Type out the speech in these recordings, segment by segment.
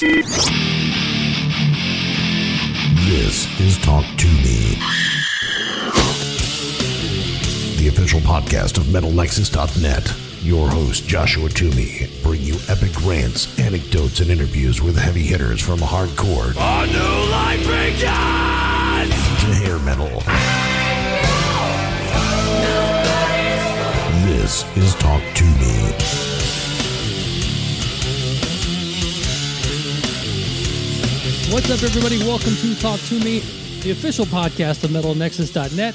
This is Talk to Me, the official podcast of MetalNexus.net. Your host, Joshua Toomey, bring you epic rants, anecdotes, and interviews with heavy hitters from hardcore A new life begins! to hair metal. This is Talk to Me. What's up, everybody? Welcome to Talk to Me, the official podcast of MetalNexus.net.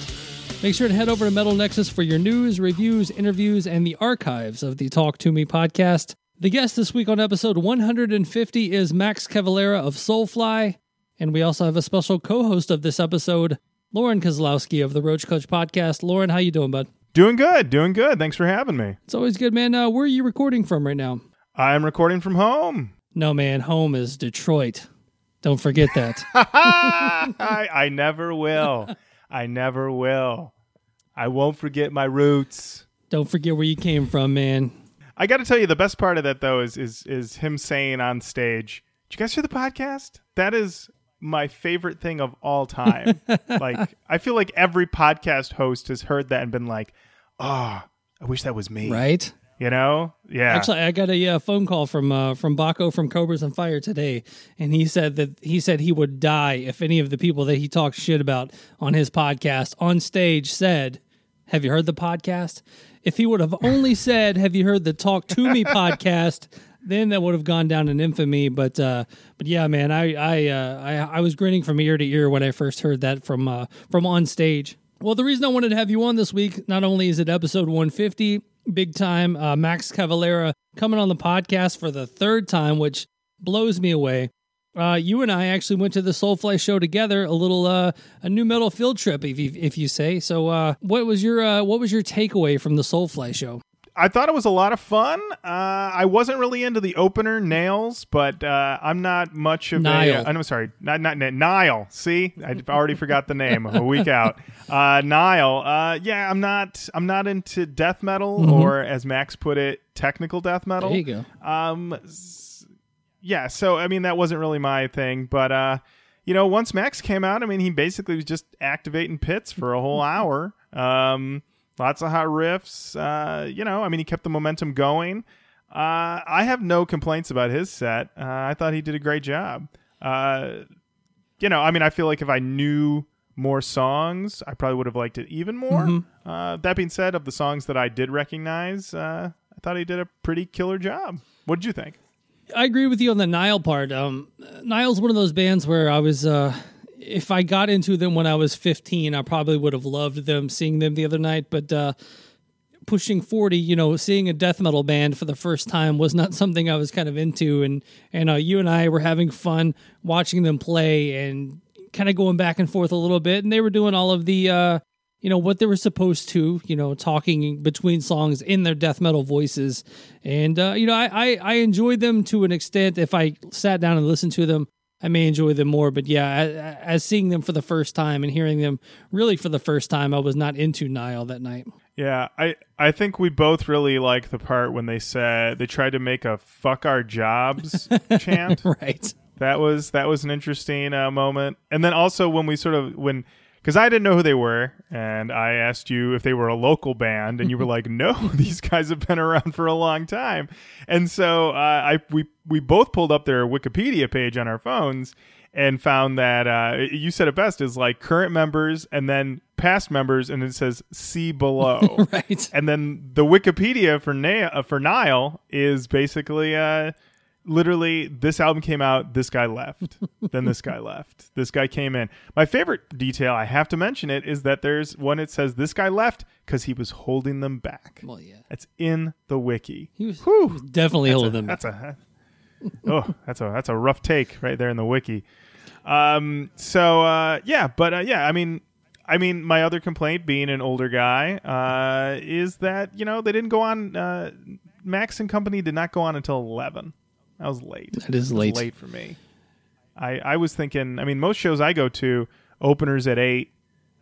Make sure to head over to Metal Nexus for your news, reviews, interviews, and the archives of the Talk to Me podcast. The guest this week on episode 150 is Max Cavalera of Soulfly, and we also have a special co-host of this episode, Lauren Kozlowski of the Roach Koach podcast. Lauren, how you doing, bud? Doing good, doing good. Thanks for having me. It's always good, man. Uh, where are you recording from right now? I'm recording from home. No, man, home is Detroit. Don't forget that. I, I never will. I never will. I won't forget my roots. Don't forget where you came from, man. I got to tell you, the best part of that though is is is him saying on stage, "Did you guys hear the podcast?" That is my favorite thing of all time. like, I feel like every podcast host has heard that and been like, "Oh, I wish that was me." Right? You know? Yeah. Actually, I got a uh, phone call from uh, from Baco from Cobras and Fire today, and he said that he said he would die if any of the people that he talked shit about on his podcast on stage said, "Have you heard the podcast?" If he would have only said, "Have you heard the Talk to Me podcast?" Then that would have gone down in infamy, but uh, but yeah, man, I I, uh, I I was grinning from ear to ear when I first heard that from uh, from on stage. Well, the reason I wanted to have you on this week, not only is it episode 150, big time, uh, Max Cavalera coming on the podcast for the third time, which blows me away. Uh, you and I actually went to the Soulfly show together, a little uh, a new metal field trip, if you, if you say. So, uh, what was your uh, what was your takeaway from the Soulfly show? I thought it was a lot of fun. Uh, I wasn't really into the opener nails, but uh, I'm not much of Nile. a. I'm sorry, not not Nile. See, I already forgot the name. I'm a week out. Uh, Nile. Uh, yeah, I'm not. I'm not into death metal, or as Max put it, technical death metal. There you go. Um, yeah. So I mean, that wasn't really my thing, but uh, you know, once Max came out, I mean, he basically was just activating pits for a whole hour. Um, lots of hot riffs. Uh, you know, I mean, he kept the momentum going. Uh, I have no complaints about his set. Uh, I thought he did a great job. Uh, you know, I mean, I feel like if I knew more songs, I probably would have liked it even more. Uh, that being said, of the songs that I did recognize, uh, I thought he did a pretty killer job. What did you think? I agree with you on the Nile part. Um, Nile's one of those bands where I was, uh, if I got into them when I was 15, I probably would have loved them seeing them the other night. But uh, pushing 40, you know, seeing a death metal band for the first time was not something I was kind of into. And, and uh, you and I were having fun watching them play and kind of going back and forth a little bit. And they were doing all of the, uh, you know what they were supposed to you know talking between songs in their death metal voices and uh, you know I, I i enjoyed them to an extent if i sat down and listened to them i may enjoy them more but yeah as, as seeing them for the first time and hearing them really for the first time i was not into nile that night Yeah, I I think we both really like the part when they said they tried to make a "fuck our jobs" chant. right That was that was an interesting uh, moment. And then also when we sort of when because I didn't know who they were, and I asked you if they were a local band, and you were like, "No, these guys have been around for a long time." And so uh, I we we both pulled up their Wikipedia page on our phones and found that uh, you said it best is like current members and then past members, and it says "see below." right and then the Wikipedia for Na- uh, for Nile is basically uh, literally this album came out, this guy left, then this guy left, this guy came in. My favorite detail, I have to mention it, is that there's one it says this guy left because he was holding them back. well yeah That's in the wiki. he was, he was definitely That's a, holding them that's a oh, that's a that's a rough take right there in the wiki. Um. So uh, yeah, but uh, yeah, I mean, I mean, my other complaint, being an older guy, uh, is that you know they didn't go on. Uh, Max and Company did not go on until eleven. That was late. That is late. late for me. I I was thinking. I mean, most shows I go to openers at eight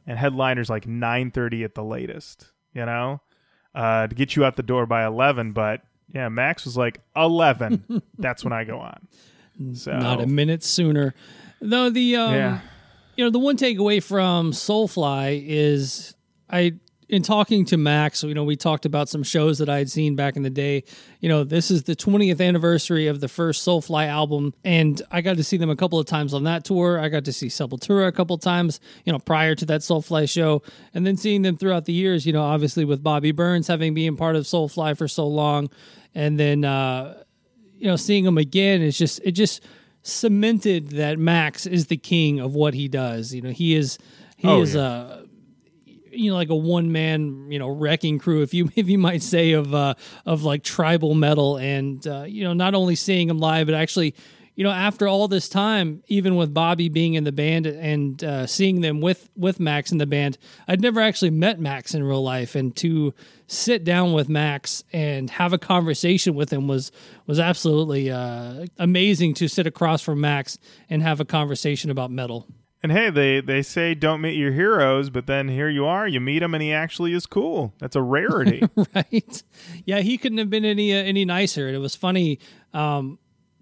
and headliners like nine thirty at the latest. You know, uh, to get you out the door by eleven. But yeah, Max was like eleven. That's when I go on. So Not a minute sooner. Though the um, Yeah. you know the one takeaway from Soulfly is I in talking to Max, you know, we talked about some shows that I had seen back in the day. You know, this is the 20th anniversary of the first Soulfly album, and I got to see them a couple of times on that tour. I got to see Sepultura a couple of times, you know, prior to that Soulfly show, and then seeing them throughout the years. You know, obviously with Bobby Burns having been part of Soulfly for so long, and then uh, you know, seeing them again is just it just cemented that Max is the king of what he does. You know, he is he Oh, is yeah. uh you know like a one man you know wrecking crew if you if you might say of uh of like tribal metal. And uh you know not only seeing him live but actually you know after all this time even with Bobby being in the band and uh seeing them with with Max in the band I'd never actually met Max in real life. And to sit down with Max and have a conversation with him was was absolutely uh amazing to sit across from Max and have a conversation about metal And hey, they they say don't meet your heroes, but then here you are, you meet him, and he actually is cool. That's a rarity. right? Yeah, he couldn't have been any uh, any nicer. And it was funny um,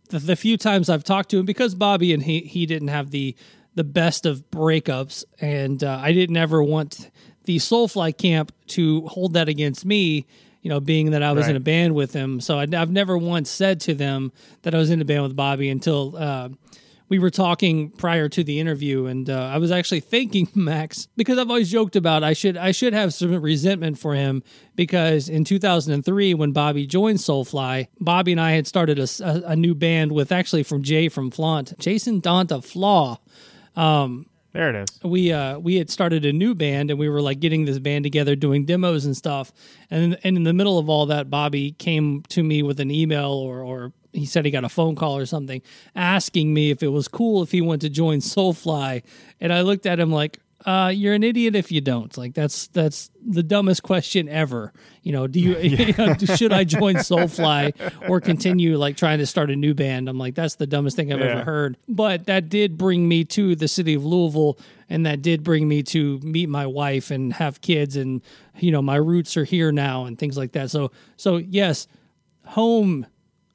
the, the few times I've talked to him because Bobby and he he didn't have the the best of breakups, and uh, I didn't ever want the Soulfly camp to hold that against me. You know, being that I was in a band with him, so I'd, I've never once said to them that I was in a band with Bobby until. Uh, we were talking prior to the interview, and uh, I was actually thanking Max because I've always joked about I should I should have some resentment for him because in 2003 when Bobby joined Soulfly, Bobby and I had started a new band with actually from Jay from Flaunt, Jason Donta Flaw there it is. we uh we had started a new band and we were like getting this band together doing demos and stuff and and in the middle of all that Bobby came to me with an email or or he said he got a phone call or something asking me if it was cool if he wanted to join Soulfly and I looked at him like uh, you're an idiot if you don't. Like that's that's the dumbest question ever. You know, do you, you know, should I join Soulfly or continue like trying to start a new band? I'm like, that's the dumbest thing I've Yeah. ever heard. But that did bring me to the city of Louisville, and that did bring me to meet my wife and have kids, and you know, my roots are here now and things like that. So, so yes, home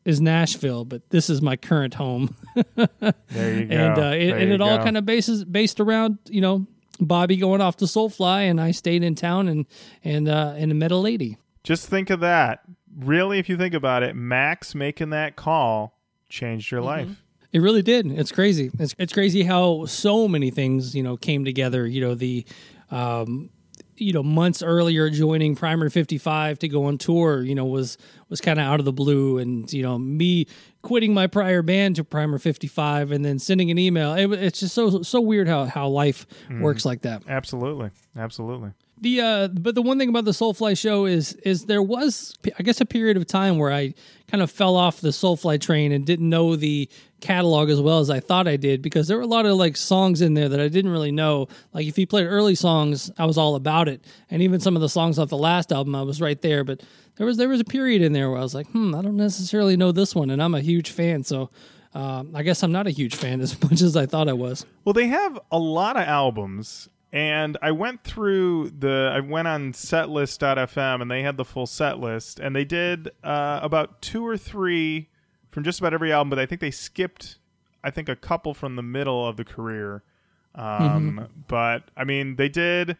is Nashville, but this is my current home, There you go. and uh, it, and it all kind of bases based around you know Bobby going off to Soulfly, and I stayed in town and and uh, and met a lady. Just think of that. Really, if you think about it, Max making that call changed Mm-hmm. your life. It really did. It's crazy. It's it's crazy how so many things you know came together. You know the, um, you know months earlier joining Primer Fifty Five to go on tour. You know was was kind of out of the blue, and you know me quitting my prior band to Primer Fifty Five, and then sending an email. It, it's just so so weird how how life hmm. works like that. Absolutely, absolutely. The uh, but the one thing about the Soulfly show is is there was I guess a period of time where I kind of fell off the Soulfly train and didn't know the catalog as well as I thought I did because there were a lot of like songs in there that I didn't really know. Like if you played early songs, I was all about it, and even some of the songs off the last album, I was right there. But there was there was a period in there where I was like, hmm, I don't necessarily know this one, and I'm a huge fan, so. Um, I guess I'm not a huge fan as much as I thought I was. Well, they have a lot of albums, and I went through the. I went on setlist.fm, and they had the full set list, and they did uh, about two or three from just about every album, but I think they skipped. I think a couple from the middle of the career. Um, But I mean, they did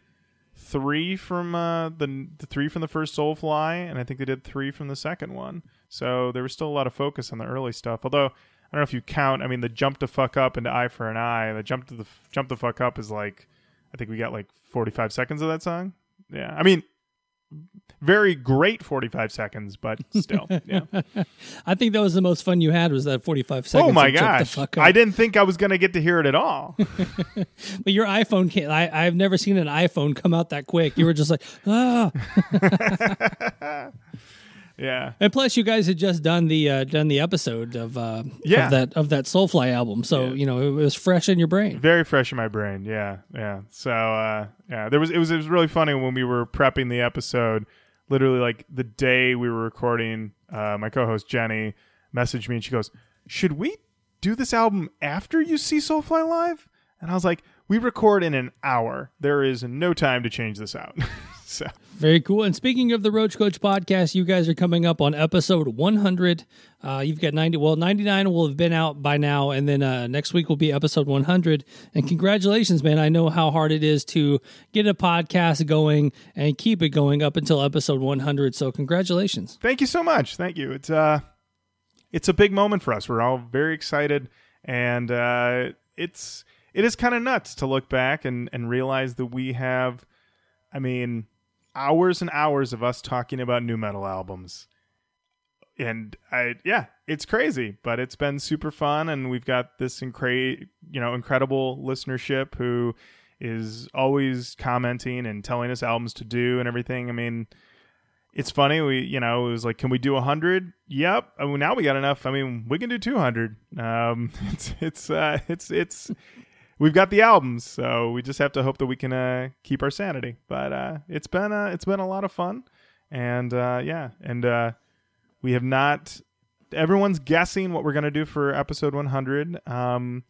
three from uh, the the three from the first Soulfly, and I think they did three from the second one. So there was still a lot of focus on the early stuff. Although I don't know if you count. I mean, the Jumpdafuckup into Eye for an Eye. The jump to the jump the fuck up is like, I think we got like forty five seconds of that song. Yeah, I mean, very great forty five seconds, but still, yeah. I think that was the most fun you had was that 45 seconds. oh my gosh. I didn't think I was gonna get to hear it at all. But your iPhone can't. I, I've never seen an iPhone come out that quick. You were just like, ah. yeah, And plus, you guys had just done the uh, done the episode of uh, Yeah. of that of that Soulfly album, so you know it was fresh in your brain. very fresh in my brain. Yeah, yeah. So uh, yeah, there was it was it was really funny when we were prepping the episode. Literally, like the day we were recording, uh, my co-host Jenny messaged me and she goes, "Should we do this album after you see Soulfly live?" And I was like, "We record in an hour. There is no time to change this out." So Very cool. And speaking of the Roach Koach podcast, you guys are coming up on episode 100. Uh, you've got 90, well, 99 will have been out by now. And then uh, next week will be episode 100. And congratulations, man. I know how hard it is to get a podcast going and keep it going up until episode 100. So congratulations. thank you so much. Thank you. It's uh, it's a big moment for us. We're all very excited, and uh, it's it is kind of nuts to look back and and realize that we have, I mean, hours and hours of us talking about new metal albums. And I yeah, it's crazy, but it's been super fun and we've got this incre- you know, incredible listenership who is always commenting and telling us albums to do and everything. I mean, it's funny. We, you know, it was like, can we do a hundred? Yep. I mean, now we got enough. I mean, we can do two hundred. Um, it's it's uh, it's it's we've got the albums, so we just have to hope that we can uh, keep our sanity. But uh, it's been uh, it's been a lot of fun, and uh, yeah, and uh, we have not. Everyone's guessing what we're gonna do for episode one hundred, um,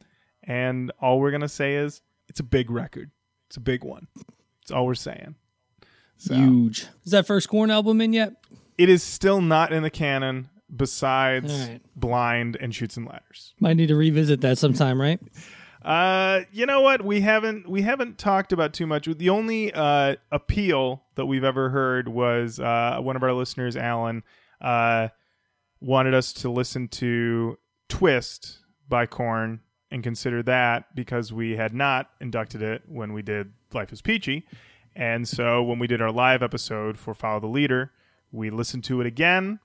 and all we're gonna say is it's a big record. It's a big one. It's all we're saying. So Huge. Is that first Korn album in yet? it is still not in the canon besides All right. blind and shoots and ladders Might need to revisit that sometime, right? Uh you know what? We haven't we haven't talked about too much. The only uh appeal that we've ever heard was uh one of our listeners alan uh wanted us to listen to twist by Korn and consider that because we had not inducted it when we did life is peachy. And so when we did our live episode for follow the leader we listened to it again.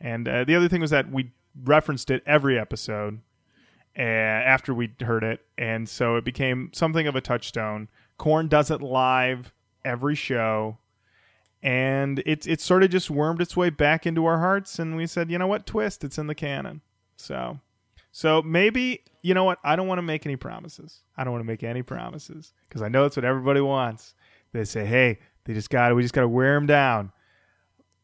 And uh, the other thing was that we referenced it every episode after we heard it, and so it became something of a touchstone. Korn does it live every show, and it's it sort of just wormed its way back into our hearts, and we said, you know what, twist, it's in the canon. So, so maybe you know what, I don't want to make any promises. I don't want to make any promises because I know that's what everybody wants. They say, hey, they just got we just got to wear them down.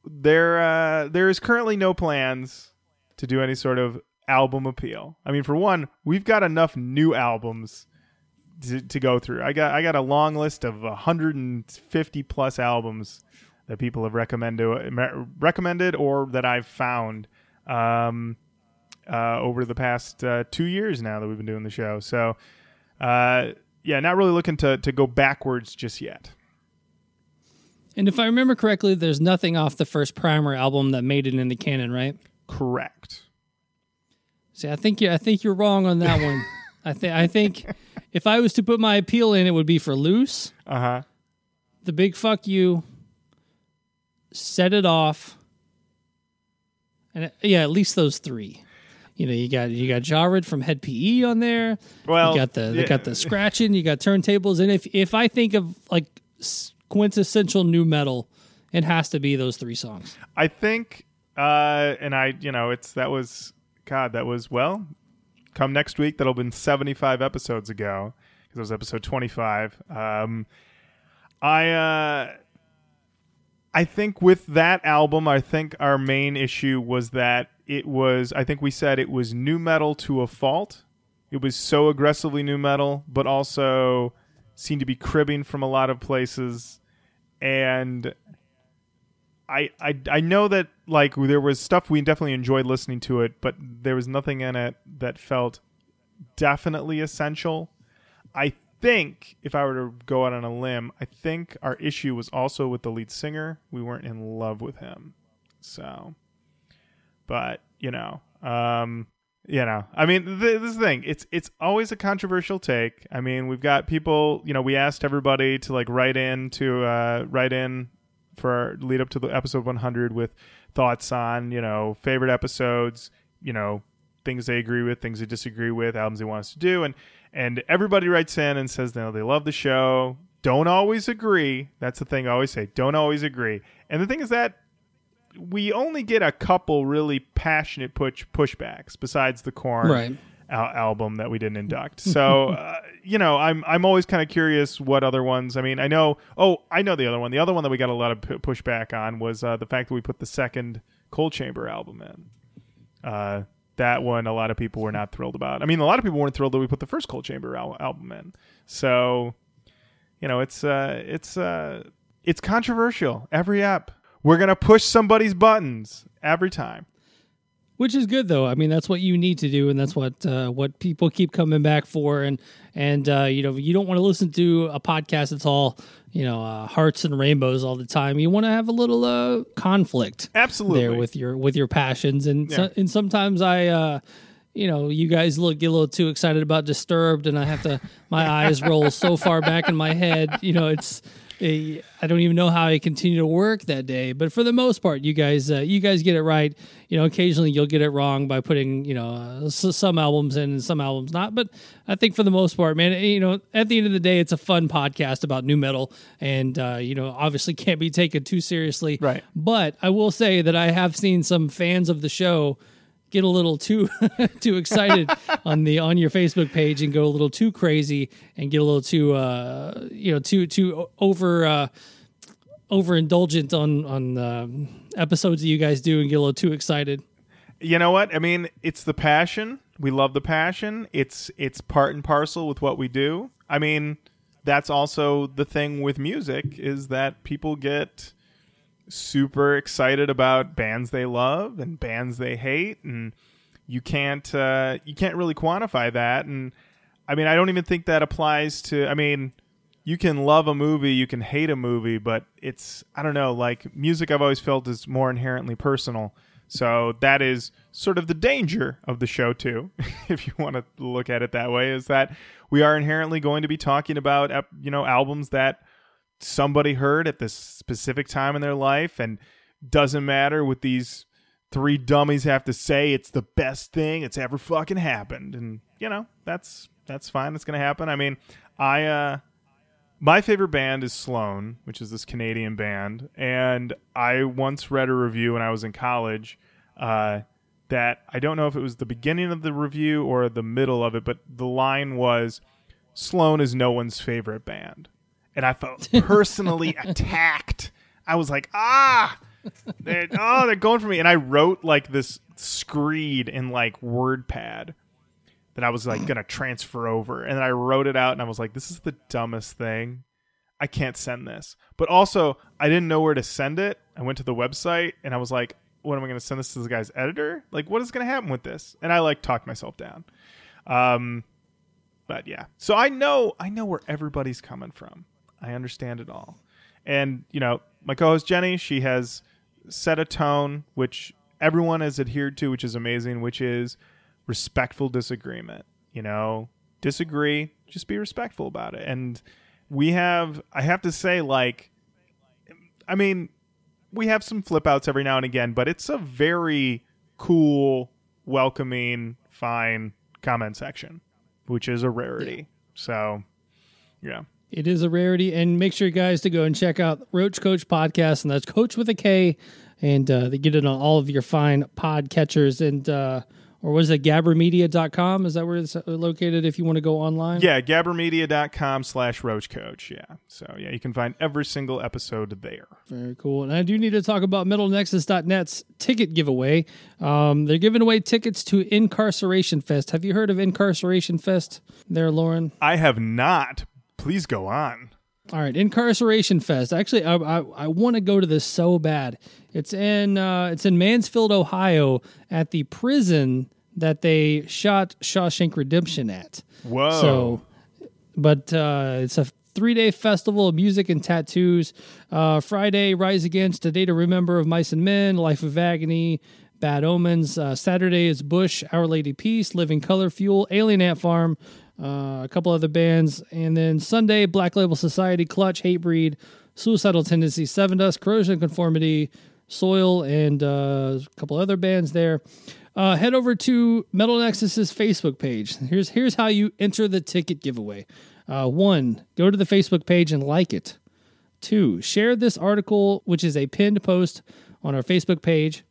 There, uh, there is currently no plans to do any sort of album appeal. I mean, for one, we've got enough new albums to, to go through. I got I got a long list of 150 plus albums that people have recommended recommended or that I've found um, uh, over the past uh, two years now that we've been doing the show. So, uh, yeah, not really looking to to go backwards just yet. And if I remember correctly, there's nothing off the first Primer album that made it in the canon, right? Correct. See, I think you I think you're wrong on that one. I think I think if I was to put my appeal in, it would be for loose, Uh huh. the big fuck you, set it off, and yeah, at least those three. You know, you got you got Jared from Hed PE on there. Well, you got the yeah. got the scratching. You got turntables, and if if I think of like quintessential new metal, it has to be those three songs. I think, uh, and I, you know, it's that was God, that was well. Come next week, that'll been seventy five episodes ago because it was episode twenty five. Um, I, uh, I think with that album, I think our main issue was that it was. I think we said it was new metal to a fault. It was so aggressively new metal, but also seemed to be cribbing from a lot of places, and I, I I know that like there was stuff we definitely enjoyed listening to it, but there was nothing in it that felt definitely essential. I think if I were to go out on a limb, I think our issue was also with the lead singer. We weren't in love with him. So but, you know, um you know, I mean, th- this thing. It's it's always a controversial take. I mean, we've got people. You know, we asked everybody to like write in to uh, write in for our lead up to the episode 100 with thoughts on you know favorite episodes you know things they agree with things they disagree with albums they want us to do. And and everybody writes in and says know, they love the show. Don't always agree. That's the thing i always say. Don't always agree. And the thing is that we only get a couple really passionate push pushbacks besides the Korn. Right. Al- album that we didn't induct. So, uh, you know, I'm I'm always kind of curious what other ones. I mean, I know. Oh, I know the other one. The other one that we got a lot of p- pushback on was uh, the fact that we put the second Coal Chamber album in. Uh, that one, a lot of people were not thrilled about. I mean, a lot of people weren't thrilled that we put the first Coal Chamber al- album in. So, you know, it's uh, it's uh, it's controversial every app. We're gonna push somebody's buttons every time. Which is good though. I mean, that's what you need to do, and that's what uh, what people keep coming back for. And and uh, you know, you don't want to listen to a podcast that's all you know uh, hearts and rainbows all the time. You want to have a little uh, conflict Absolutely. there with your with your passions, and Yeah. so, and sometimes I. Uh, you know, you guys look get a little too excited about Disturbed, and I have to. My eyes roll so far back in my head. You know, it's. I don't even know how I continue to work that day, but for the most part, you guys, uh, you guys get it right. You know, occasionally you'll get it wrong by putting, you know, uh, some albums in and some albums not. But I think for the most part, man, you know, at the end of the day, it's a fun podcast about new metal, and uh, you know, obviously can't be taken too seriously. Right. But I will say that I have seen some fans of the show get a little too too excited on the on your Facebook page and go a little too crazy and get a little too uh you know too too over uh overindulgent on on um episodes that you guys do and get a little too excited. you know what? I mean, it's the passion. We love the passion. It's it's part and parcel with what we do. I mean, that's also the thing with music is that people get super excited about bands they love and bands they hate and you can't uh, you can't really quantify that. And I mean I don't even think that applies to I mean you can love a movie you can hate a movie but it's I don't know like music I've always felt is more inherently personal. So that is sort of the danger of the show too if you want to look at it that way is that we are inherently going to be talking about you know albums that somebody heard at this specific time in their life and doesn't matter what these three dummies have to say it's the best thing that's ever fucking happened. And you know that's that's fine it's gonna happen. I mean i uh my favorite band is sloan which is this canadian band. And i once read a review when i was in college uh that i don't know if it was the beginning of the review or the middle of it but the line was sloan is no one's favorite band and I felt personally attacked. I was like, ah, they're, oh, they're going for me. And I wrote like this screed in like WordPad that I was like gonna transfer over, and then I wrote it out, and I was like, this is the dumbest thing. I can't send this. But also, I didn't know where to send it. I went to the website, and I was like, what am I gonna send this to the guy's editor? Like, what is gonna happen with this? And I like talked myself down. Um, but yeah, so I know I know where everybody's coming from. I understand it all. And, you know, my co host Jenny, she has set a tone which everyone has adhered to, which is amazing, which is respectful disagreement. You know, disagree, just be respectful about it. And we have, I have to say, like, I mean, we have some flip outs every now and again, but it's a very cool, welcoming, fine comment section, which is a rarity. So, yeah. It is a rarity, and make sure you guys to go and check out Roach Koach podcast, and that's Coach with a K, and uh, they get it on all of your fine pod catchers, and uh, or was it gabbermedia.com? Is that where it's located if you want to go online? Yeah, gabbermedia.com slash roach koach. Yeah. So, yeah, you can find every single episode there. Very cool. And I do need to talk about MetalNexus.net's ticket giveaway. Um, they're giving away tickets to Incarceration Fest. Have you heard of Incarceration Fest there, Lauren? I have not. Please go on. All right, Incarceration Fest. Actually, I I, I want to go to this so bad. It's in uh, it's in Mansfield, Ohio, at the prison that they shot Shawshank Redemption at. Whoa. So, but uh, it's a three day festival of music and tattoos. Uh, Friday, Rise Against, A Day to Remember of Mice and Men, Life of Agony, Bad Omens. Uh, Saturday is Bush, Our Lady Peace, Living Color Fuel, Alien Ant Farm, uh, a couple other bands. And then Sunday, Black Label Society, Clutch, Hatebreed, Suicidal Tendency, Sevendust, Corrosion Conformity, Soil, and uh, a couple other bands there. Uh, head over to Metal Nexus's Facebook page. Here's here's how you enter the ticket giveaway. Uh, one, go to the Facebook page and like it. Two, share this article, which is a pinned post on our Facebook page,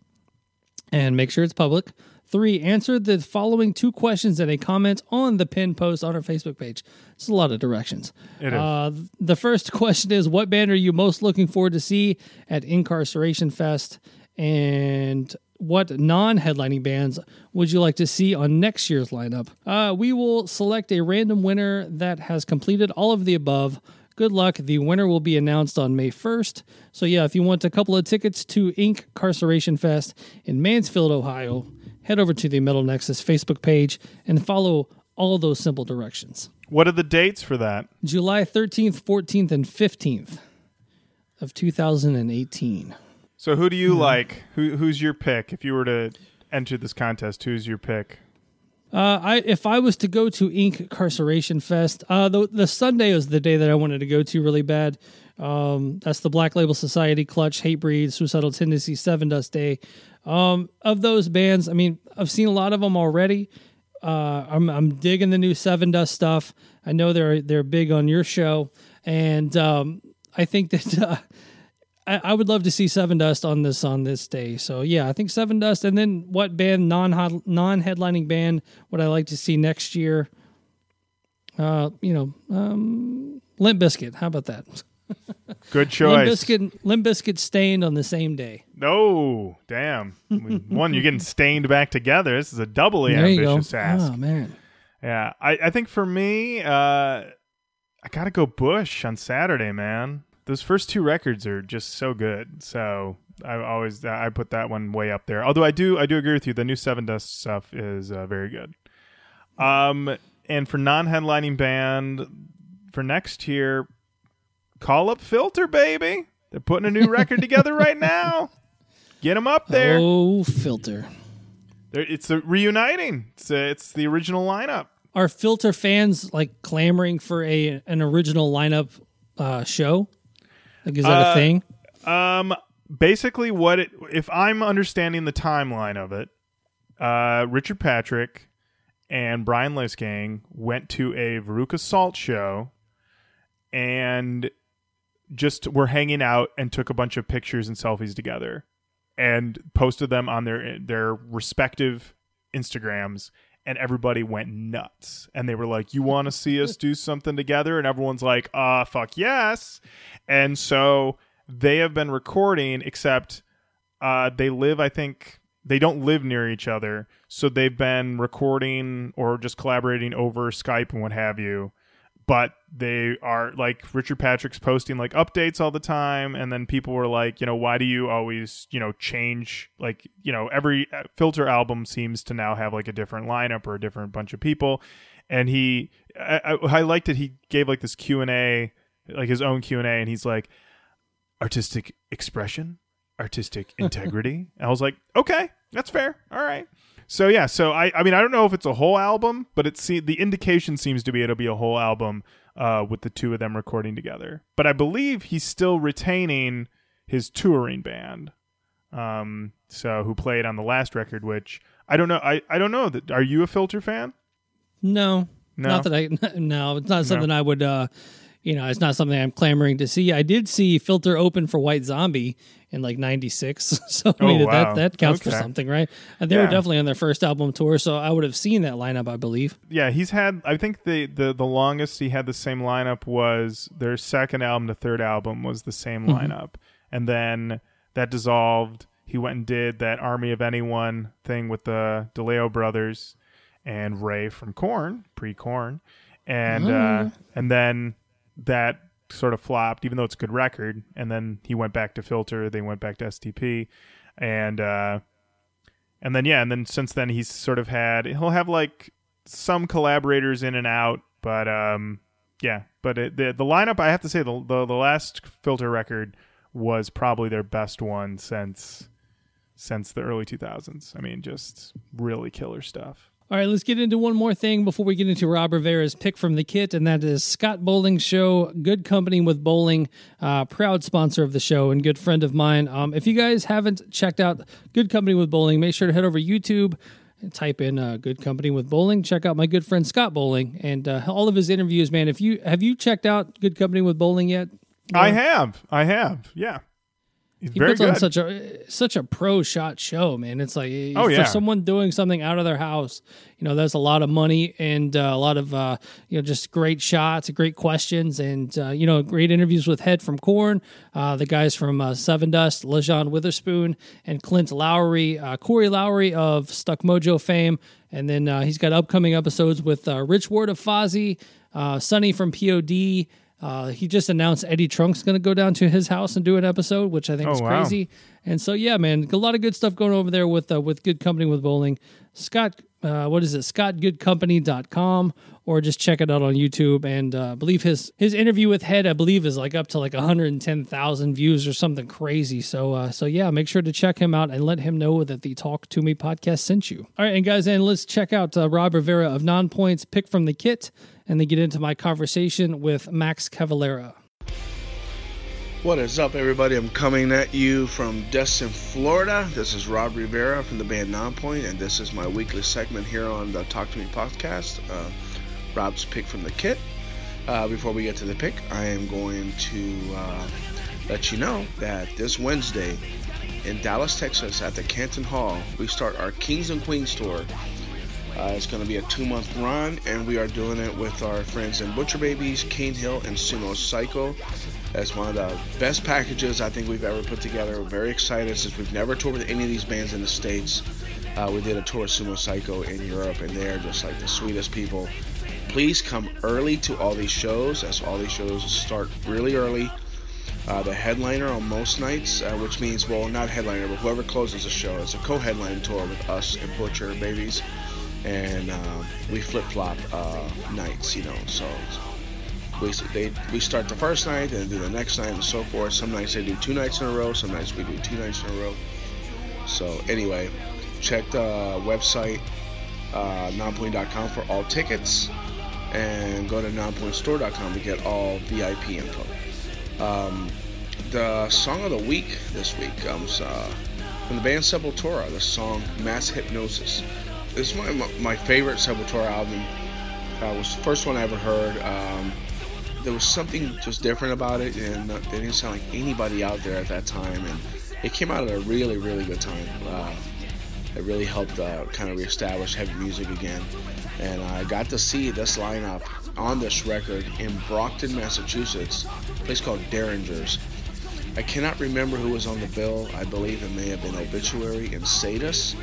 and make sure it's public. Three, answer the following two questions in a comment on the pin post on our Facebook page. It's a lot of directions. It is. Uh, the first question is What band are you most looking forward to see at Incarceration Fest? And what non headlining bands would you like to see on next year's lineup? Uh, we will select a random winner that has completed all of the above. Good luck. The winner will be announced on May 1st. So, yeah, if you want a couple of tickets to Incarceration Fest in Mansfield, Ohio, head over to the Metal Nexus Facebook page and follow all those simple directions. What are the dates for that? July 13th, 14th, and 15th of 2018. So who do you mm-hmm. like? Who who's your pick? If you were to enter this contest, who's your pick? Uh, I if I was to go to Incarceration Fest, uh, the the Sunday was the day that I wanted to go to really bad. Um, that's the Black Label Society, Clutch, Hate Hatebreed, Suicidal Tendency, Sevendust Day. Um, of those bands, I mean, I've seen a lot of them already. Uh, I'm I'm digging the new Sevendust stuff. I know they're they're big on your show, and um, I think that uh, I, I would love to see Sevendust on this on this day. So yeah, I think Sevendust, and then what band non non headlining band would I like to see next year? Uh, you know, um, Limp Bizkit. How about that? Good choice. Limp. Biscuit, Limp Bizkit Staind on the same day. No, damn. One, you're getting Staind back together. This is a doubly There you go. ambitious ask. Oh man, Yeah, I, I think for me, uh, I gotta go Bush on Saturday, man. Those first two records are just so good. So I always I put that one way up there. Although I do I do agree with you. The new Sevendust stuff is uh, very good. Um, and for non-headlining band for next year, call up Filter, baby. They're putting a new record together right now. Get them up there. oh filter. They're, it's a reuniting. It's a, it's the original lineup. Are filter fans like clamoring for a an original lineup uh, show? Like, is that Uh, a thing? Um, basically, what it if I'm understanding the timeline of it, uh, Richard Patrick and Brian Liesegang went to a Veruca Salt show, and just were hanging out and took a bunch of pictures and selfies together, and posted them on their their respective Instagrams. And everybody went nuts, and they were like, "You want to see us do something together?" And everyone's like, "Uh, fuck yes!" And so they have been recording, except uh, they live, I think, they don't live near each other. So they've been recording or just collaborating over Skype and what have you. But they are like Richard Patrick's posting like updates all the time. And then people were like, you know, why do you always, you know, change? Like, you know, every uh, filter album seems to now have like a different lineup or a different bunch of people. And he, I, I, liked it. He gave like this Q and A like his own Q and he's like, artistic expression, artistic integrity. and I was like, okay, that's fair. All right. So yeah, so I, I mean, I don't know if it's a whole album, but it's the indication seems to be it'll be a whole album uh, with the two of them recording together. But I believe he's still retaining his touring band, um, so who played on the last record, which I don't know. I, I don't know. That are you a Filter fan? No, No? not that I. No, it's not something I would. uh You know, it's not something I'm clamoring to see. I did see Filter open for White Zombie in like '96, so I mean Oh, wow. that that counts for something, right? And they were definitely on their first album tour, so I would have seen that lineup, I believe. yeah, he's had. I think the, the the longest he had the same lineup was their second album The third album was the same lineup, and then that dissolved. He went and did that Army of Anyone thing with the DeLeo brothers and Ray from Korn, pre Korn, and uh, and then that sort of flopped, even though it's a good record. And then he went back to Filter. They went back to STP, and uh, and then yeah, and then since then he's sort of had he'll have like some collaborators in and out, but um yeah, but it, the the lineup I have to say the, the the last filter record was probably their best one since since the early 2000s. I mean, just really killer stuff. All right, let's get into one more thing before we get into Rob Rivera's pick from the kit, and that is Scott Bowling's show, Good Company with Bowling, uh, proud sponsor of the show and good friend of mine. Um, if you guys haven't checked out Good Company with Bowling, make sure to head over to YouTube and type in uh, Good Company with Bowling. Check out my good friend Scott Bowling and uh, all of his interviews. Man, if you have you checked out Good Company with Bowling yet? I have. I have. Yeah. He's He very puts good. on such a such a pro shot show, man. It's like Oh, yeah. for someone doing something out of their house, you know, there's a lot of money and uh, a lot of uh, you know just great shots, great questions, and uh, you know great interviews with Head from Korn, uh, the guys from uh, Seven Dust, Lajon Witherspoon, and Clint Lowery, uh, Corey Lowery of Stuck Mojo fame, and then uh, he's got upcoming episodes with uh, Rich Ward of Fozzy, uh, Sonny from POD. Uh, he just announced Eddie Trunk's going to go down to his house and do an episode, which I think Oh, is wow. crazy. And so, yeah, man, a lot of good stuff going over there with uh, with Good Company with Bowling. Scott, uh, what is it? ScottGoodCompany.com, or just check it out on YouTube. And uh, I believe his his interview with Head, I believe, is like up to like 110,000 views or something crazy. So, uh, so yeah, make sure to check him out and let him know that the Talk to Me podcast sent you. All right, and guys, and let's check out uh, Rob Rivera of Nonpoint's, pick from the kit, and then get into my conversation with Max Cavalera. What is up, everybody? I'm coming at you from Destin, Florida. This is Rob Rivera from the band Nonpoint, and this is my weekly segment here on the Talk to Me podcast. Uh, Rob's pick from the kit. Uh, before we get to the pick, I am going to uh, let you know that this Wednesday in Dallas, Texas, at the Canton Hall, we start our Kings and Queens tour. Uh, it's going to be a two month run, and we are doing it with our friends in Butcher Babies, Cane Hill, and Sumo Cyco. That's one of the best packages I think we've ever put together. We're very excited since we've never toured with any of these bands in the States. Uh, we did a tour with Sumo Cyco in Europe, and they're just like the sweetest people. Please come early to all these shows, as all these shows start really early. Uh, the headliner on most nights, uh, which means, well, not headliner, but whoever closes the show, it's a co-headline tour with us and Butcher Babies, and uh, we flip-flop uh, nights, you know. So we they we start the first night, and do the next night, and so forth. Some nights they do two nights in a row. Some nights we do two nights in a row. So anyway, check the website uh, nonpoint.com for all tickets, and go to nonpointstore.com to get all VIP info. Um, the song of the week this week comes uh, from the band Sepultura. The song "Mass Hypnosis." This is my my favorite Sepultura album. Uh, was the first one I ever heard. Um, there was something just different about it, and uh, they didn't sound like anybody out there at that time. And it came out at a really, really good time. Uh, it really helped uh, kind of reestablish heavy music again. And I got to see this lineup on this record in Brockton, Massachusetts, a place called Derringers. I cannot remember who was on the bill. I believe it may have been Obituary and Sadus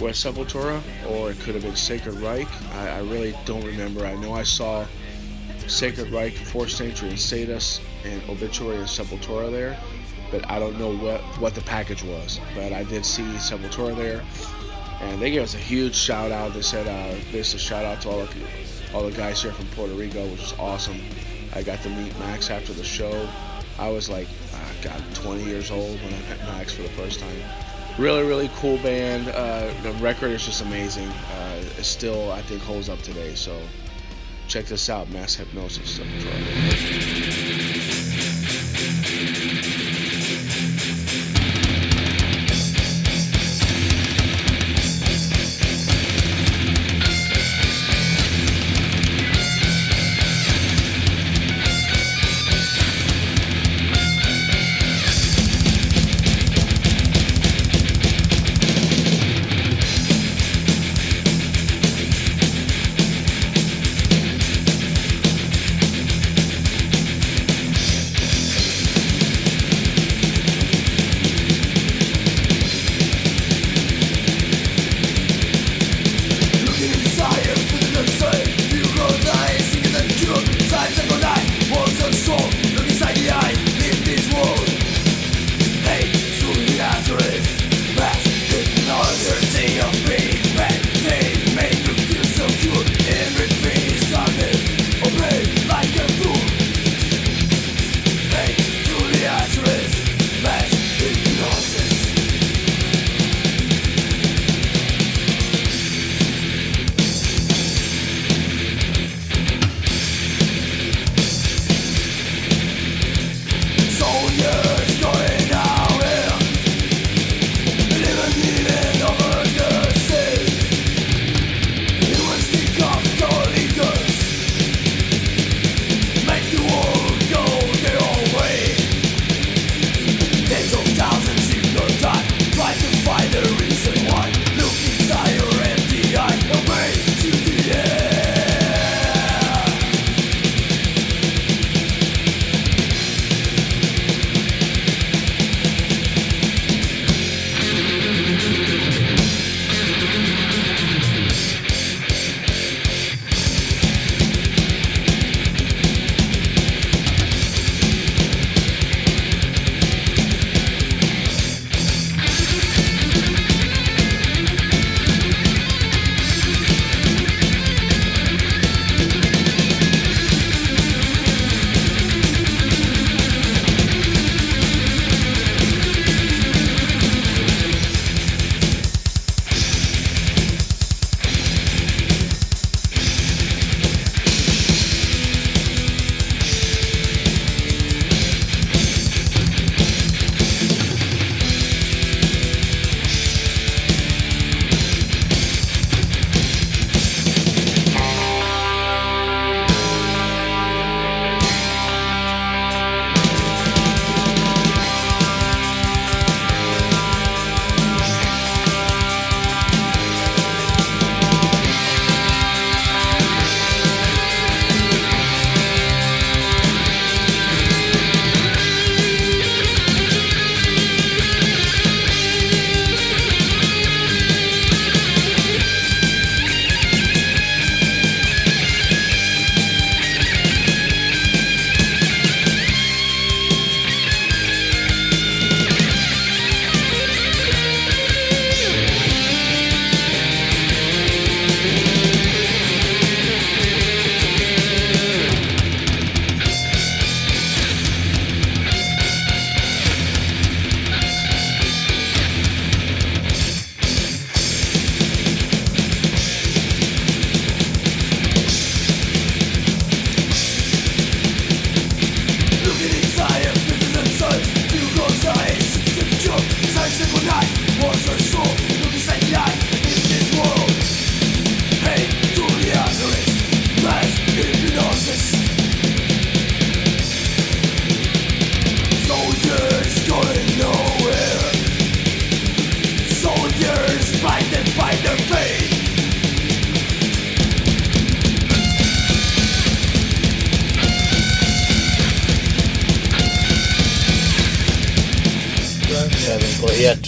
with Sepultura, or it could have been Sacred Reich. I, I really don't remember. I know I saw Sacred Reich, Fourth Century, and Sadus, and Obituary and Sepultura there, but I don't know what, what the package was. But I did see Sepultura there, and they gave us a huge shout out. They said uh, this a shout out to all you, all the guys here from Puerto Rico, which was awesome. I got to meet Max after the show. I was like, uh, God, 20 years old when I met Max for the first time. Really, really cool band. Uh, the record is just amazing. Uh, it still, I think, holds up today. So check this out, Mass Hypnosis.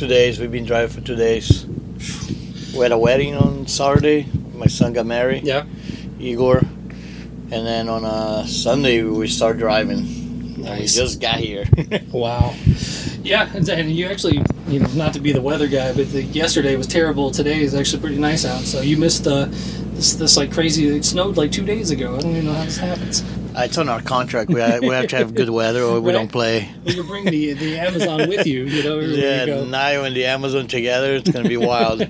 Two days. We've been driving for two days. We had a wedding on Saturday. My son got married, Yeah. Igor, and then on a Sunday we start driving. And we Nice. just got here. Wow. Yeah, and and you actually, you know, not to be the weather guy, but the, yesterday was terrible. Today is actually pretty nice out. So you missed uh, this, this like crazy. It snowed like two days ago. I don't even know how this happens. It's on our contract. We have, we have to have good weather or we Right. don't play. Well, you bring the the Amazon with you. You know, Yeah, you go. and the Amazon together, it's gonna be wild.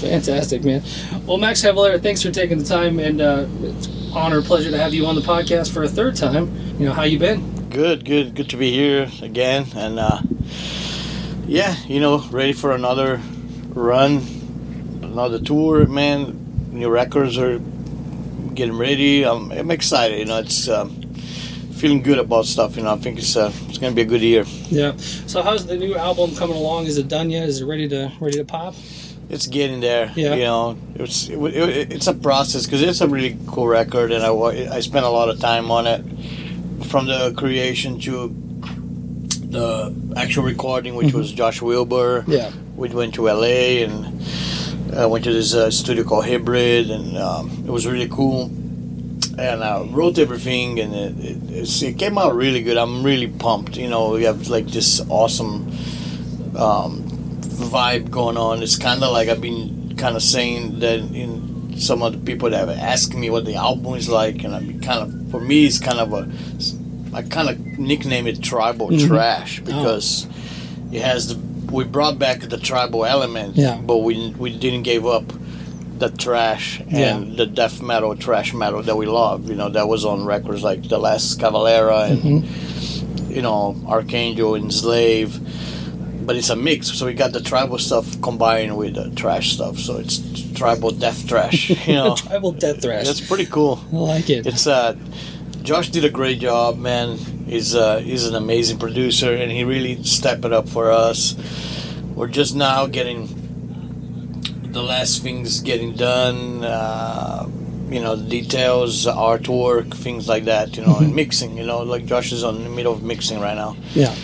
Fantastic, man. Well, Max Cavalera, thanks for taking the time, and uh, it's an honor, pleasure to have you on the podcast for a third time. You know, how you been? good, good, good to be here again, and uh, yeah, you know, ready for another run, another tour, man. New records are getting ready. I'm, I'm excited. You know, it's um, feeling good about stuff. You know, I think it's uh, it's gonna be a good year. Yeah. So, how's the new album coming along? Is it done yet? Is it ready to ready to pop? It's getting there. Yeah. You know, it's it, it, it's a process because it's a really cool record, and I I spent a lot of time on it, from the creation to the actual recording, which was Josh Wilbur. Yeah. We went to LA and uh, went to this uh, studio called Hybrid, and um, it was really cool. And I wrote everything, and it, it, it's, it came out really good. I'm really pumped. You know, we have like this awesome um, vibe going on. It's kind of like I've been kind of saying that in some of the people that have asked me what the album is like, and I'm kind of for me it's kind of a I kind of nickname it tribal Mm-hmm. trash Oh. because it has the we brought back the tribal element, Yeah. but we we didn't give up the trash and Yeah. the death metal, trash metal that we love. You know, that was on records like The Last Cavalera and Mm-hmm. you know Archangel and Slave. But it's a mix, so we got the tribal stuff combined with the trash stuff. So it's tribal death trash. You know, Tribal Death Thrash. it's pretty cool. I like it. It's uh, Josh did a great job, man. He's uh, he's an amazing producer, and he really stepped it up for us. We're just now getting the last things getting done. Uh, you know, the details, artwork, things like that. You know, and mixing. You know, like Josh is on the middle of mixing right now. yeah.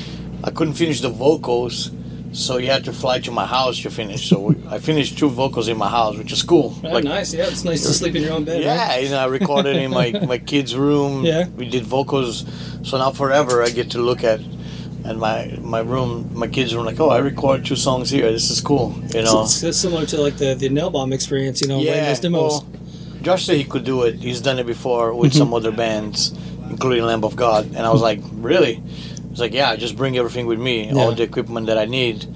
I couldn't finish the vocals, so you had to fly to my house to finish. So we, I finished two vocals in my house, which is cool. Oh, nice. Yeah, it's nice to sleep in your own bed. Yeah, Right? you know, I recorded in my my kid's room. Yeah. we did vocals. So now forever, I get to look at and my my room, my kids' room. Like, oh, I record two songs here. This is cool. You know. It's, it's similar to like the the nail bomb experience. You know, writing those demos. well, Josh said he could do it. He's done it before with mm-hmm. some other bands, including Lamb of God. And I was like, really? He's like, yeah, just bring everything with me, all the equipment that I need.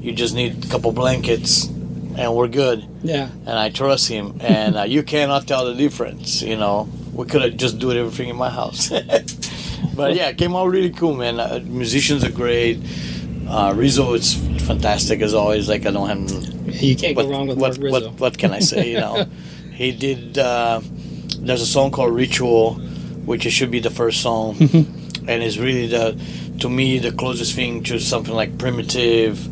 You just need a couple blankets, and we're good. yeah. And I trust him, and uh, you cannot tell the difference. You know, we could have just do everything in my house. but yeah, it came out really cool, man. Uh, musicians are great. Uh, Rizzo is fantastic as always. Like I don't have You can't what, go wrong with what, Rizzo. what, what can I say? You know, he did. Uh, there's a song called Ritual, which it should be the first song, and it's really the, to me, the closest thing to something like Primitive,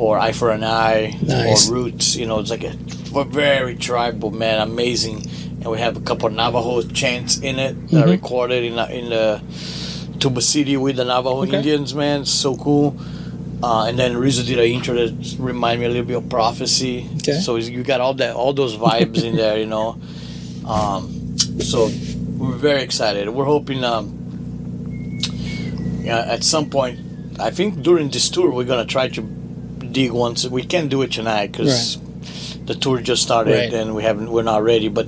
or Eye for an Eye, Nice. or Roots. You know, it's like a, very tribal man, amazing, and we have a couple Navajo chants in it that Mm-hmm. I recorded in the- in the Tuba City with the Navajo Okay. Indians. Man, so cool. Uh, and then Rizzo did an intro that remind me a little bit of prophecy. Okay. So you got all that, all those vibes in there, you know. Um, so we're very excited. We're hoping, um, yeah, at some point, I think during this tour we're gonna try to dig once. We can't do it tonight because the tour just started Right. and we haven't, we're not ready. But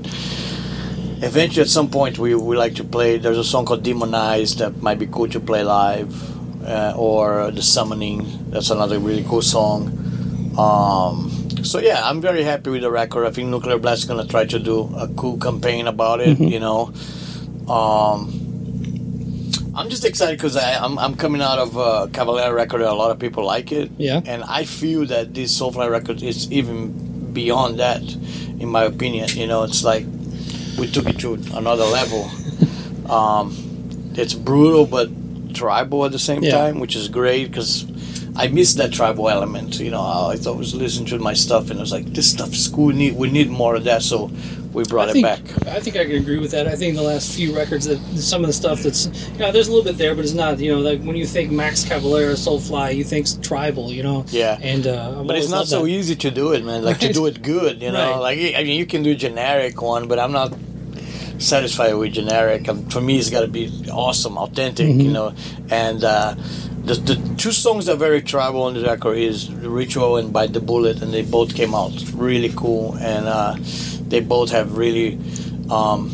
eventually, at some point, we we like to play. There's a song called "Demonized" that might be cool to play live, uh, or "The Summoning." That's another really cool song. Um, so yeah, I'm very happy with the record. I think Nuclear Blast is gonna try to do a cool campaign about it. You know, um, I'm just excited because I'm I'm coming out of a Cavalera record. A lot of people like it. Yeah. and I feel that this Soulfly record is even beyond that, in my opinion. You know, it's like we took it to another level. Um, it's brutal but tribal at the same Yeah. time, which is great because I missed that tribal element. You know, I was listening to my stuff and I was like, this stuff's cool. We need we need more of that. So we brought it back. I think I can agree with that. I think the last few records that some of the stuff that's you know, there's a little bit there, but it's not. You know, like when you think Max Cavalera, Soulfly, you think tribal. You know. Yeah. And uh, But it's not so that. easy to do it, man. Like to do it good, you know. Right. Like I mean, you can do a generic one, but I'm not satisfied with generic. Um, for me, it's got to be awesome, authentic, Mm-hmm. you know. And uh, the the two songs that are very tribal on the record is "Ritual" and "Bite the Bullet," and they both came out really cool, and uh, they both have really, um,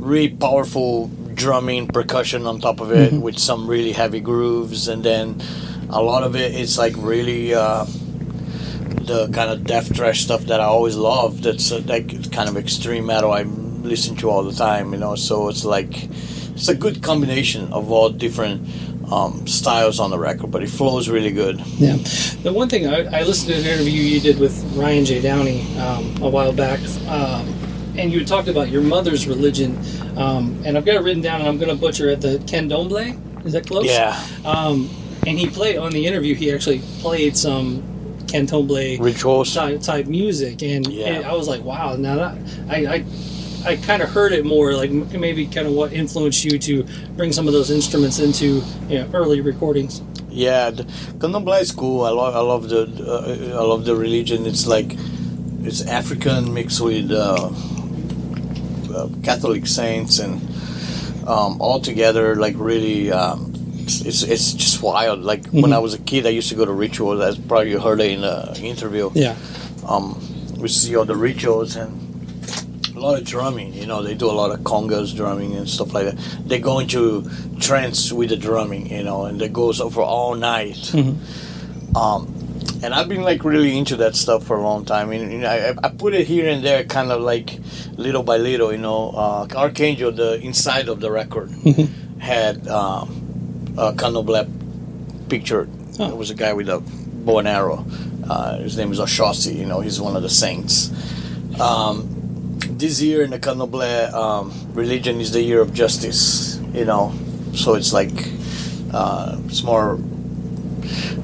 really powerful drumming, percussion on top of it, with some really heavy grooves, and then a lot of it it's like really. Uh, the kind of death thrash stuff that I always loved. That's uh, like kind of extreme metal I listen to all the time, you know. So it's like it's a good combination of all different um, styles on the record, but it flows really good. Yeah. The one thing I, I listened to an interview you did with Ryan J. Downey um, a while back, um, and you talked about your mother's religion, um, and I've got it written down, and I'm going to butcher it. The candomblé, is that close? Yeah, Um, and he played on the interview. He actually played some rituals. type, type music, and, Yeah. and I was like, wow. Now that I. I I kind of heard it more, like maybe kind of what influenced you to bring some of those instruments into you know, early recordings. Yeah, the Candomblé is cool. I love, I love the, uh, I love the religion. It's like, it's African mixed with uh, uh, Catholic saints and um, all together, like really, um, it's, it's just wild. Like when I was a kid, I used to go to rituals. As probably you heard it in the interview. Yeah. Um, we see all the rituals and a lot of drumming. You know, they do a lot of congas drumming and stuff like that. They go into trance with the drumming, you know, and it goes on for all night. Um, and I've been like really into that stuff for a long time. I mean, I, I put it here and there, kind of like little by little. You know, uh, Archangel, the inside of the record, had um, a Candomblé picture. Oh. There was a guy with a bow and arrow. Uh, his name is Oshosi. You know, he's one of the saints. Um, this year in the Candomblé um, religion is the year of justice. You know, so it's like uh, it's more.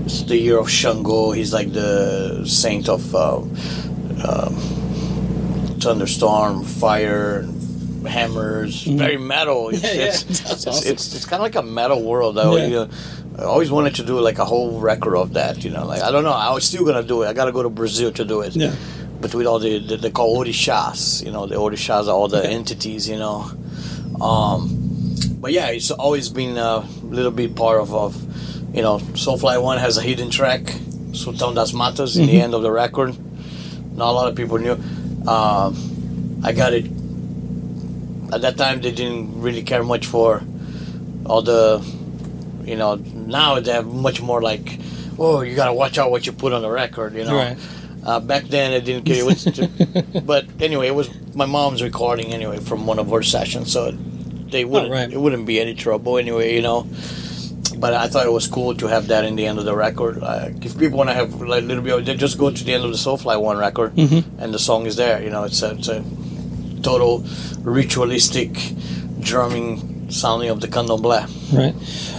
It's the year of Shango. He's like the saint of uh, um thunderstorm, fire, hammers. Very metal. It's, Yeah, yeah, it's, it's, awesome. it's, it's kind of like a metal world. I, Yeah. you know, I always wanted to do like a whole record of that. You know, like I don't know. I was still gonna do it. I gotta go to Brazil to do it. Yeah. But with all the, the they call orishas, you know, the orishas are all the Okay. entities, you know. Um, but yeah, it's always been a little bit part of, of you know, Soulfly One has a hidden track, Sultão das Matas, in the end of the record. Not a lot of people knew. Um, I got it. At that time, they didn't really care much for all the, you know. Now they have much more like, oh, you gotta watch out what you put on the record, you know. Right. Uh, back then, it didn't care. It was but anyway, it was my mom's recording anyway from one of her sessions, so they wouldn't. Oh, right. It wouldn't be any trouble anyway, you know. But I thought it was cool to have that in the end of the record. Uh, if people want to have like a little bit, of, they just go to the end of the Soulfly One record, Mm-hmm. and the song is there. You know, it's a, it's a total ritualistic drumming sounding of the candomblé. Right.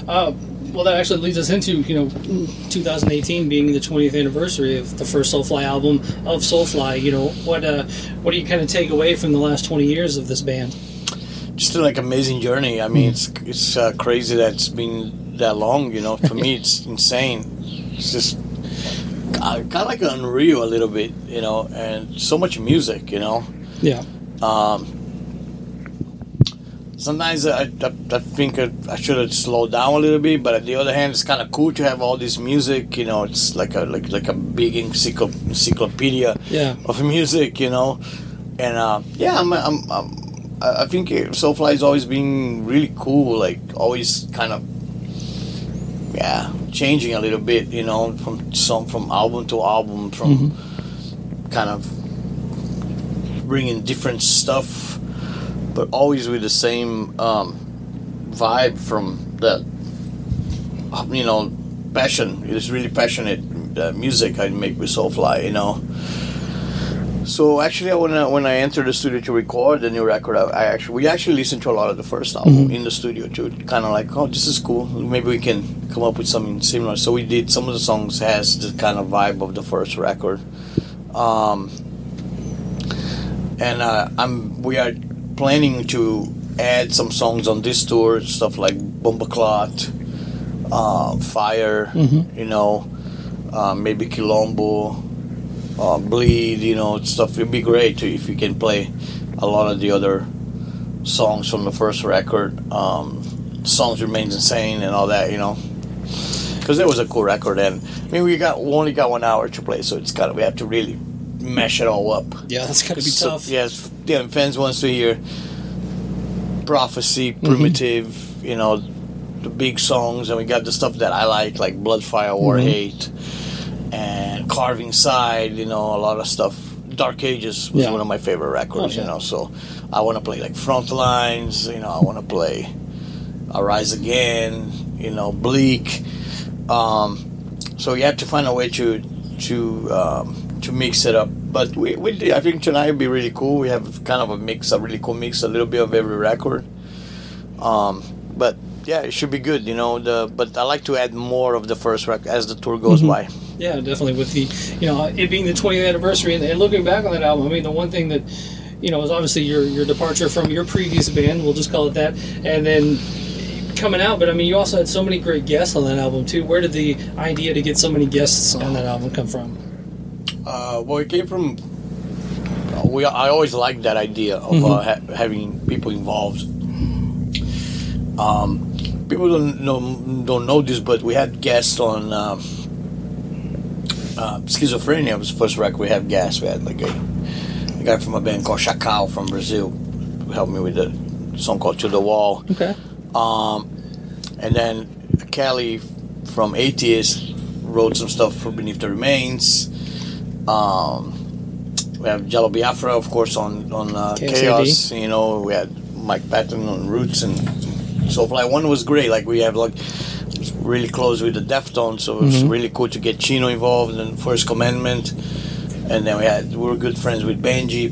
Uh, well, that actually leads us into you know 2018 being the 20th anniversary of the first Soulfly album of Soulfly. You know what? Uh, what do you kind of take away from the last 20 years of this band? just a, like amazing journey. I mean, it's it's uh, crazy that it's been that long. You know, for me, it's insane. It's just kind of like unreal a little bit, you know, and so much music, you know. Yeah. Um, sometimes I, I, I think I, I should have slowed down a little bit, but on the other hand, it's kind of cool to have all this music. You know, it's like a like like a big encycl- encyclopedia Yeah. of music. You know, and uh, yeah, I'm, I'm, I'm I think Soulfly has always been really cool. Like always kind of yeah changing a little bit. You know, from some from album to album, from kind of bringing different stuff, but always with the same um, vibe from that, you know passion. It's really passionate uh, music I make with Soulfly. You know, So actually, when I, when I entered the studio to record the new record, I, I actually we actually listened to a lot of the first album in the studio to kind of like, oh, this is cool. Maybe we can come up with something similar. So we did. Some of the songs has the kind of vibe of the first record, um, and uh, I'm we are planning to add some songs on this tour, stuff like Bumbklaatt, uh, Fire, you know, uh, maybe Quilombo uh, bleed, you know, stuff. It'd be great if you can play a lot of the other songs from the first record. Um, songs remains insane and all that, you know, because it was a cool record. And I mean, we got we only got one hour to play, so it's got we have to really mesh it all up. Yeah, that's gotta be So, tough. Yes, yeah, fans wants to hear prophecy, primitive, you know, the big songs, and we got the stuff that I like, like Blood, Fire, War, Hate, and Carved Inside. You know, a lot of stuff. Dark Ages was Yeah. one of my favorite records. Oh, yeah. You know, so I want to play like Frontlines. You know, I want to play Arise Again. You know, Bleak. Um, so you have to find a way to to um, to mix it up. But we, we I think tonight would be really cool. We have kind of a mix, a really cool mix, a little bit of every record. Um, but yeah, it should be good, you know. The but I like to add more of the first record as the tour goes by. Yeah, definitely. With the, you know, it being the 20th anniversary, and, and looking back on that album, I mean, the one thing that, you know, is obviously your your departure from your previous band. We'll just call it that, and then coming out. But I mean, you also had so many great guests on that album too. Where did the idea to get so many guests on that album come from? Uh, well, it came from. uh, We I always liked that idea of uh, ha- having people involved. Um, people don't know don't know this, but we had guests on um, uh, Schizophrenia was the first record we had guests. We had like a, a guy from a band called Chakal from Brazil who helped me with a song called To the Wall. Okay. Um, and then Kelly from Atheist wrote some stuff for Beneath the Remains. Um, we have Jello Biafra, of course, on on uh, Chaos. You know, we had Mike Patton on Roots, and so like one was great. Like we have like really close with the Deftones, so it was really cool to get Chino involved in First Commandment. And then we had we were good friends with Benji,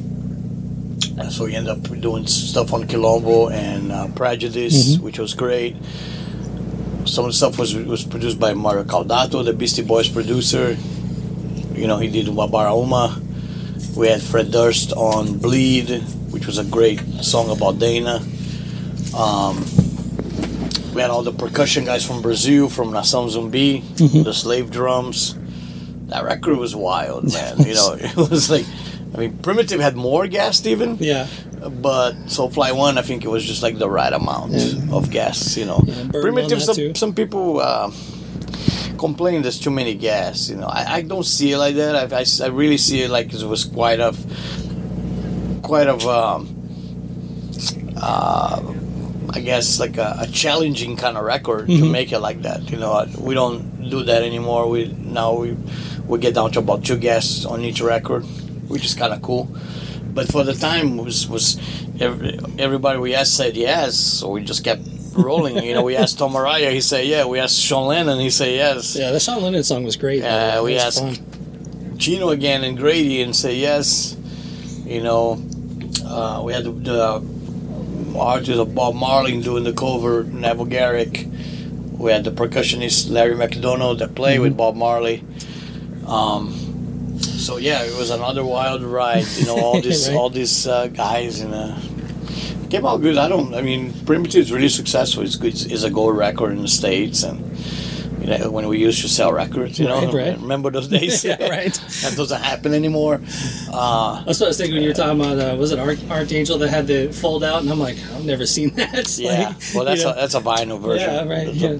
and so we ended up doing stuff on Quilombo and uh, Prejudice, which was great. Some of the stuff was was produced by Mario Caldato, the Beastie Boys producer. You know, he did Wabarauma. We had Fred Durst on Bleed, which was a great song about Dana. Um, we had all the percussion guys from Brazil, from Nação Zumbi, the slave drums. That record was wild, man. you know, it was like, I mean, Primitive had more gas even, Yeah. but Soulfly One, I think it was just like the right amount of gas. You know, Yeah, Primitive. Some some people uh, complain there's too many gas. You know, I, I don't see it like that. I, I, I really see it like it was quite of quite of um, uh, I guess like a, a challenging kind of record to make it like that. You know, we don't do that anymore. We now we we get down to about two guests on each record, which is kind of cool. But for the time was was every, everybody we asked said yes, so we just kept rolling. you know, we asked Tom Araya, he said yeah. We asked Sean Lennon, he said yes. Yeah, the Sean Lennon song was great. Uh, we asked fun. Chino again and Grady and say yes. You know, uh, we had the, the artist of Bob Marley doing the cover, Neville Garrick. We had the percussionist Larry McDonald that played with Bob Marley. Um, so yeah, it was another wild ride. You know, all these Right. all these uh, guys and. Uh, Came out good. I don't. I mean, Primitive is really successful. It's good. It's a gold record in the states, and you know when we used to sell records. You know, Right, right. remember those days? Yeah, right. that doesn't happen anymore. Uh, That's what I was thinking when you were talking about. Uh, was it Arch- Archangel that had the fold out? And I'm like, I've never seen that. Yeah. like, well, that's you know, a that's a vinyl version. yeah, right. Yeah.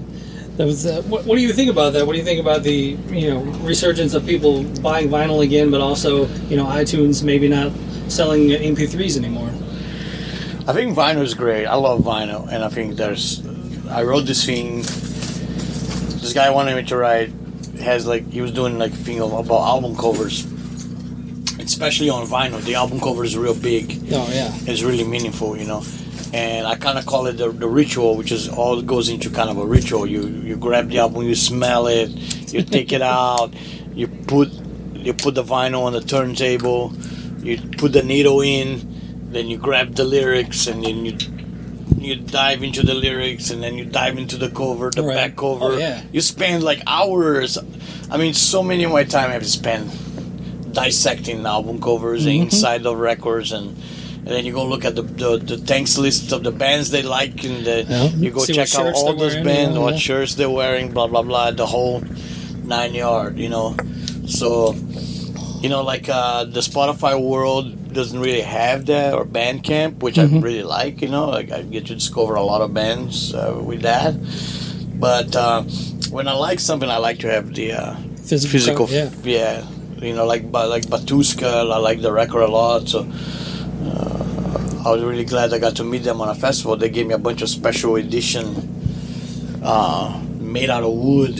That was. Uh, what, what do you think about that? What do you think about the you know resurgence of people buying vinyl again, but also you know iTunes maybe not selling MP3s anymore? I think vinyl is great. I love vinyl, and I think there's. I wrote this thing. This guy wanted me to write. Has like he was doing like a thing of- about album covers, especially on vinyl. The album cover is real big. Oh yeah. It's really meaningful, you know. And I kind of call it the, the ritual, which is all goes into kind of a ritual. You you grab the album, you smell it, you take it out, you put you put the vinyl on the turntable, you put the needle in, then you grab the lyrics, and then you you dive into the lyrics, and then you dive into the cover, the Right. back cover. Oh, yeah. You spend like hours. I mean, so many of my time I've spent dissecting album covers Mm-hmm. inside of records and. And then you go look at the, the, the thanks list of the bands they like, and the, Yeah. you go See check out all those bands, yeah, what shirts they're wearing, blah blah blah, the whole nine yard, you know. So, you know, like uh, the Spotify world doesn't really have that, or Bandcamp, which Mm-hmm. I really like. You know, like I get to discover a lot of bands uh, with that. But uh, when I like something, I like to have the uh, Physical, physical, yeah. yeah. You know, like like Batushka, I like the record a lot. So. Uh, I was really glad I got to meet them on a festival. They gave me a bunch of special edition uh, made out of wood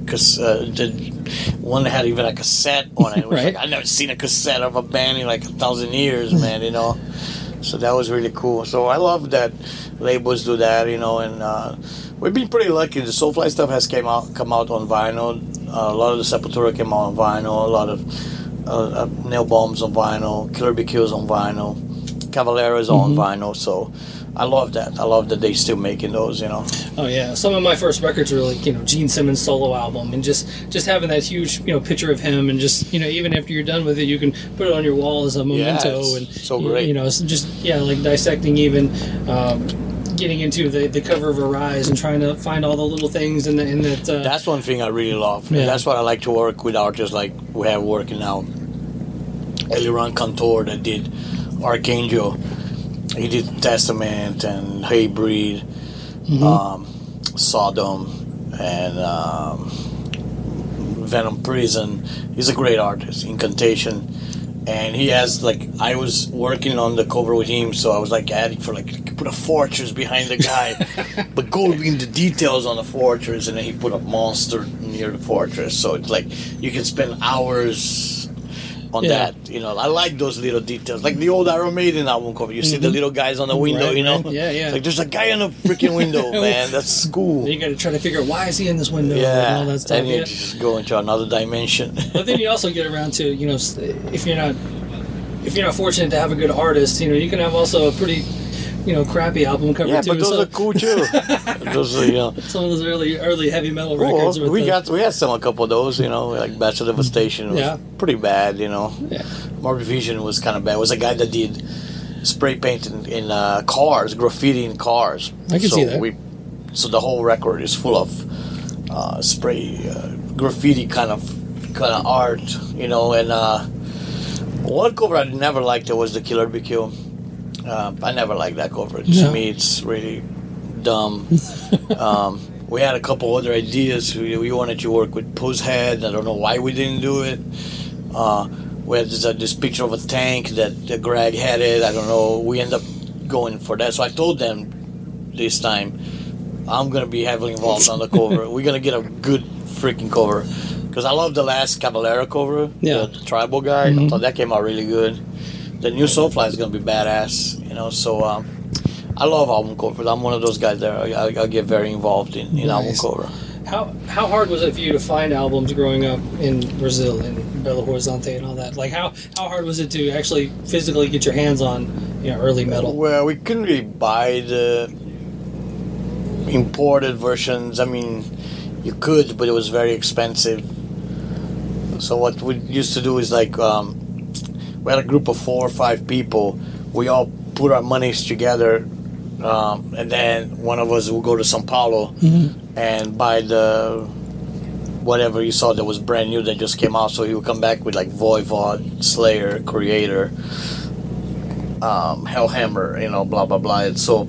because uh, the one that had even a cassette on it. it Right. like, I've never seen a cassette of a band in like a thousand years, man. You know, so that was really cool. So I love that labels do that, you know, and uh, we've been pretty lucky. The Soulfly stuff has came out come out on vinyl. Uh, a lot of the Sepultura came out on vinyl. A lot of uh, uh, Nail Bombs on vinyl. Killer Be Kills on vinyl. Cavalera's on vinyl. So. I love that. I love that they still making those. You know. Oh yeah, some of my first records were like you know Gene Simmons solo album, and just just having that huge you know picture of him, and just you know even after you're done with it, you can put it on your wall as a memento, it's and so you- great. You know, so just yeah, like dissecting even. Um, Getting into the, the cover of Arise and trying to find all the little things in, the, in that. Uh, That's one thing I really love. Yeah. That's what I like to work with artists like we have working now. Eliran Kantor that did Archangel. He did Testament and Hatebreed, um, Sodom, and um, Venom Prison. He's a great artist. Incantation. And he has like I was working on the cover with him, so I was like adding for like put a fortress behind the guy, but go into details on the fortress, and then he put a monster near the fortress. So it's like you can spend hours on Yeah. that. You know, I like those little details, like the old Iron Maiden album cover. You see the little guys on the window, Mm-hmm. Right, you know, right. Yeah, yeah. It's like there's a guy on the freaking window, man. That's cool. you got to try to figure out why is he in this window and Yeah, all that stuff. and you Yeah. just go into another dimension. But then you also get around to you know if you're not if you're not fortunate to have a good artist, you know you can have also a pretty you know crappy album cover yeah, too. but those so are cool too. those are, you know. some of those early early heavy metal Well, records. we the- got we had some a couple of those, you know, like Bestial Devastation was Yeah. pretty bad, you know. Yeah. Morbid Vision was kind of bad. It was a guy that did spray paint in, in uh, cars, graffiti in cars. I can so see that. We, so the whole record is full of uh, spray uh, graffiti kind of kind of art, you know. And uh, one cover I never liked it was the Killer Kill. Uh, I never liked that cover. To me, it's really dumb. um, we had a couple other ideas. We, we wanted to work with Pushead. I don't know why we didn't do it. Uh, we had this, uh, this picture of a tank that, that Greg had it. I don't know. We end up going for that. So I told them this time, I'm going to be heavily involved on the cover. We're going to get a good freaking cover. Because I love the last Cavalera cover, Yeah. the, the tribal guy. I thought that came out really good. The new Soulfly is going to be badass, you know. So um, I love album covers. I'm one of those guys that I, I, I get very involved in, in album Nice. cover. How how hard was it for you to find albums growing up in Brazil and Belo Horizonte and all that? Like how how hard was it to actually physically get your hands on you know early metal? Well, we couldn't really buy the imported versions. I mean, you could, but it was very expensive. So what we used to do is like um, we had a group of four or five people. We all put our monies together, um, and then one of us would go to São Paulo and buy the whatever you saw that was brand new that just came out. So he would come back with like Voivod, Slayer, Kreator, um, Hellhammer, you know, blah blah blah. And so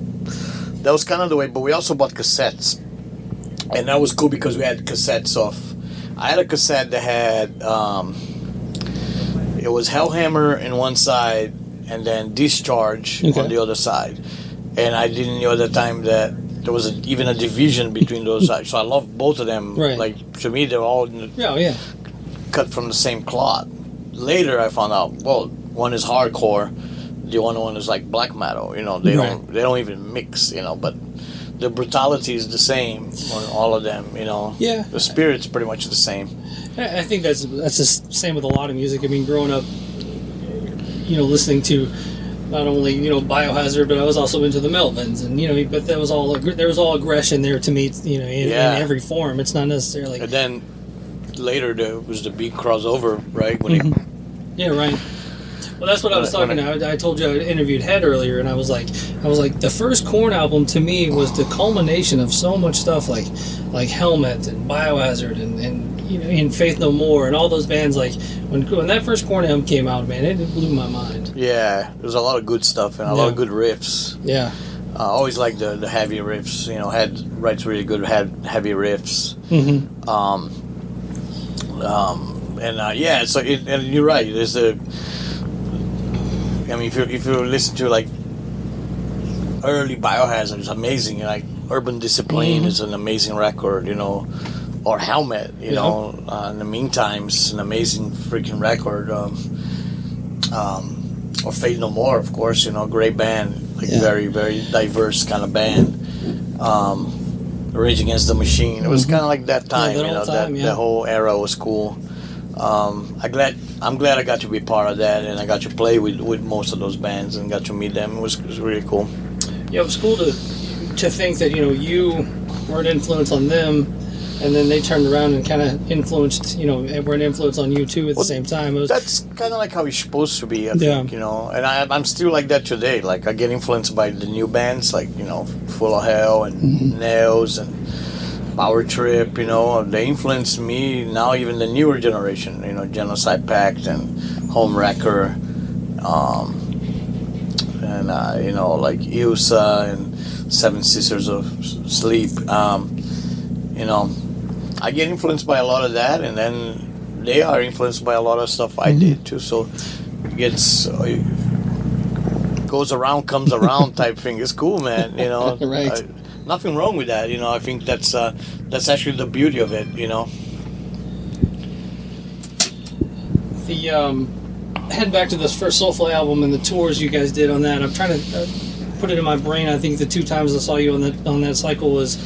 that was kind of the way. But we also bought cassettes, and that was cool because we had cassettes of. I had a cassette that had um, it was Hellhammer in one side, and then Discharge Okay. on the other side. And I didn't know at the time that there was a, even a division between those sides. So I love both of them. Right. Like to me, they're all in the Yeah, oh, yeah. cut from the same cloth. Later, I found out. Well, one is hardcore, the other one is like black metal. You know, they Right. don't they don't even mix. You know, but the brutality is the same on all of them. You know, Yeah. the spirit's pretty much the same. I think that's that's the same with a lot of music. I mean, growing up, you know listening to not only you know Biohazard, but I was also into the Melvins, and you know, but that was all there was all aggression there to me, you know, in, Yeah. in every form. It's not necessarily And then later there was the big crossover, right? When Mm-hmm. yeah, right. Well, that's what I was talking. I, I told you I interviewed Head earlier, and I was like, I was like, the first Korn album to me was the culmination of so much stuff, like like Helmet and Biohazard and and you know, and Faith No More and all those bands. Like when when that first Korn album came out, man, it blew my mind. yeah, there was a lot of good stuff and a lot of good riffs. Yeah. I always liked the the heavy riffs. You know, had writes really good had heavy riffs. Mm-hmm. Um, um, and uh, yeah, so it, and you're right. There's a. I mean, if you if you listen to like early Biohazard, it's amazing. Like Urban Discipline Mhm. is an amazing record. You know, or Helmet. You Yeah. know, uh, in the meantime, it's an amazing freaking record. Um, um, or Faith No More, of course. You know, great band, like Yeah. very very diverse kind of band. Um, Rage Against the Machine. It was kind of like that time. Mm-hmm. you know, that time, yeah. the whole era was cool. Um, I glad I'm glad I got to be part of that, and I got to play with, with most of those bands and got to meet them. It was, it was really cool. Yeah, it was cool to to think that you know you were an influence on them, and then they turned around and kind of influenced you know were an influence on you too at the same time. Was That's kind of like how it's supposed to be, I Yeah. think, you know. And I, I'm still like that today. Like I get influenced by the new bands, like you know, Full of Hell and Mm-hmm. Nails and Power Trip. You know, they influenced me now. Even the newer generation, you know, Genocide Pact and Home Wrecker, um, and uh, you know, like Ilsa and Seven Sisters of Sleep. Um, you know, I get influenced by a lot of that, and then they are influenced by a lot of stuff I did too. So it gets uh, goes around, comes around type thing. It's cool, man. You know, Right. I- nothing wrong with that. You know, I think that's uh, that's actually the beauty of it. You know, the um, head back to this first Soulfly album and the tours you guys did on that. I'm trying to uh, put it in my brain. I think the two times I saw you on that on that cycle was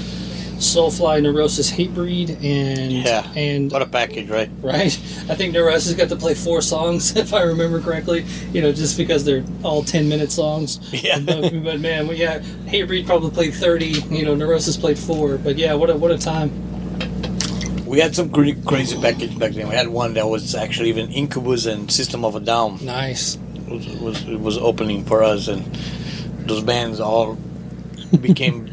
Soulfly, Neurosis, Hatebreed, and yeah. and what a package, right? right? I think Neurosis got to play four songs, if I remember correctly. You know, just because they're all ten minute songs. Yeah. But, but man, well, yeah, Hatebreed probably played thirty. You know, Neurosis played four. But yeah, what a what a time. We had some pretty crazy package back then. We had one that was actually even Incubus and System of a Down. Nice. was, was it was opening for us, and those bands all became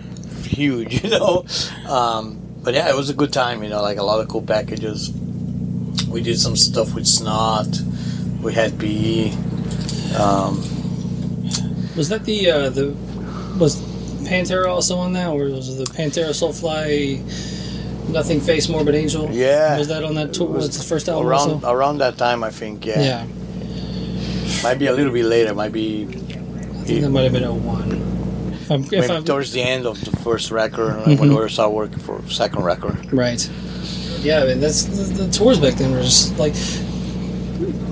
huge, you know. Um, but yeah, it was a good time, you know. Like a lot of cool packages. We did some stuff with Snot. We had PE. Um, Was that the uh, the was Pantera also on that, or was it the Pantera Soulfly? Nothing Face Morbid Angel. Yeah. Was that on that tour? Was, was the first album around also? around that time, I think. Yeah. Yeah, might be a little bit later. Might be I think that might have been a 01. If I'm, if maybe I'm towards the end of the first record, Mm-hmm. when we started working for second record. right. Yeah, I mean, that's the, the tours back then were just like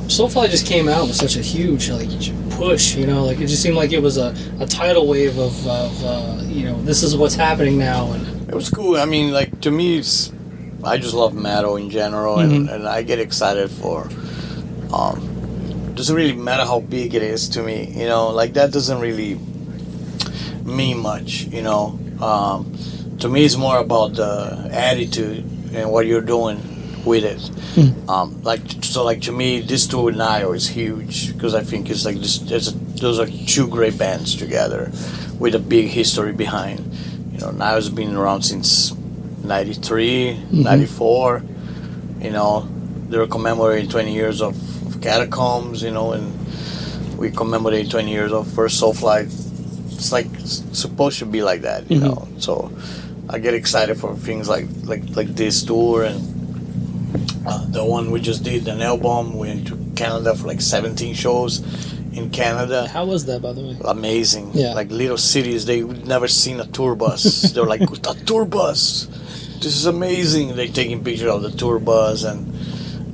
Soulfly just came out with such a huge like push. You know, like it just seemed like it was a, a tidal wave of, of uh, you know this is what's happening now and It was cool. I mean, like to me, it's I just love metal in general, and, and I get excited for. Um, doesn't really matter how big it is to me, you know. Like that doesn't really mean much, you know. Um, to me, it's more about the attitude and what you're doing with it. Um, like so, like to me, this tour with Nile is huge because I think it's like this. There's a, those are two great bands together with a big history behind. You know, Nile's been around since 93, 94. You know, they were commemorating 20 years of, of Catacombs. You know, and we commemorate 20 years of First Soulfly. It's like supposed to be like that, you know. So I get excited for things like like like this tour and uh, the one we just did, an album. We went to Canada for like 17 shows in Canada. how was that by the way? Amazing. Yeah. Like little cities, they would never seen a tour bus. They're like, a tour bus. This is amazing. They're taking pictures of the tour bus and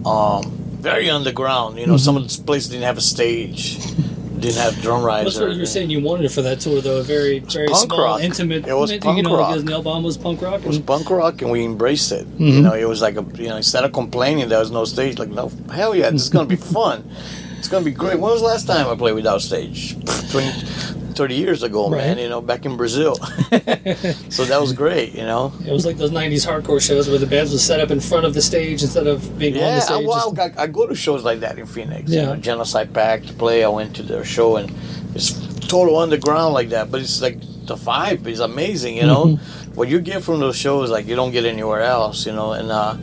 um, very underground. You know, some of the places didn't have a stage, didn't have drum riser. That's what you were saying. You wanted it for that tour, though. A very, very punk small, rock. intimate. It was you punk know, rock. Like Nail Bomb was punk rock. It was and- punk rock, and we embraced it. Mm-hmm. You know, it was like a you know instead of complaining there was no stage, like no hell yeah, this is gonna be fun. It's gonna be great. When was the last time I played without stage? 20, 30 years ago, man. You know, back in Brazil. so that was great. You know. It was like those '90s hardcore shows where the bands was set up in front of the stage instead of being on the Yeah, I, well, Just- I, I go to shows like that in Phoenix. You Yeah. know, Genocide Pact to play. I went to their show and it's total underground like that, but it's like the vibe is amazing. You know, Mm-hmm. what you get from those shows, like you don't get anywhere else. You know, and uh,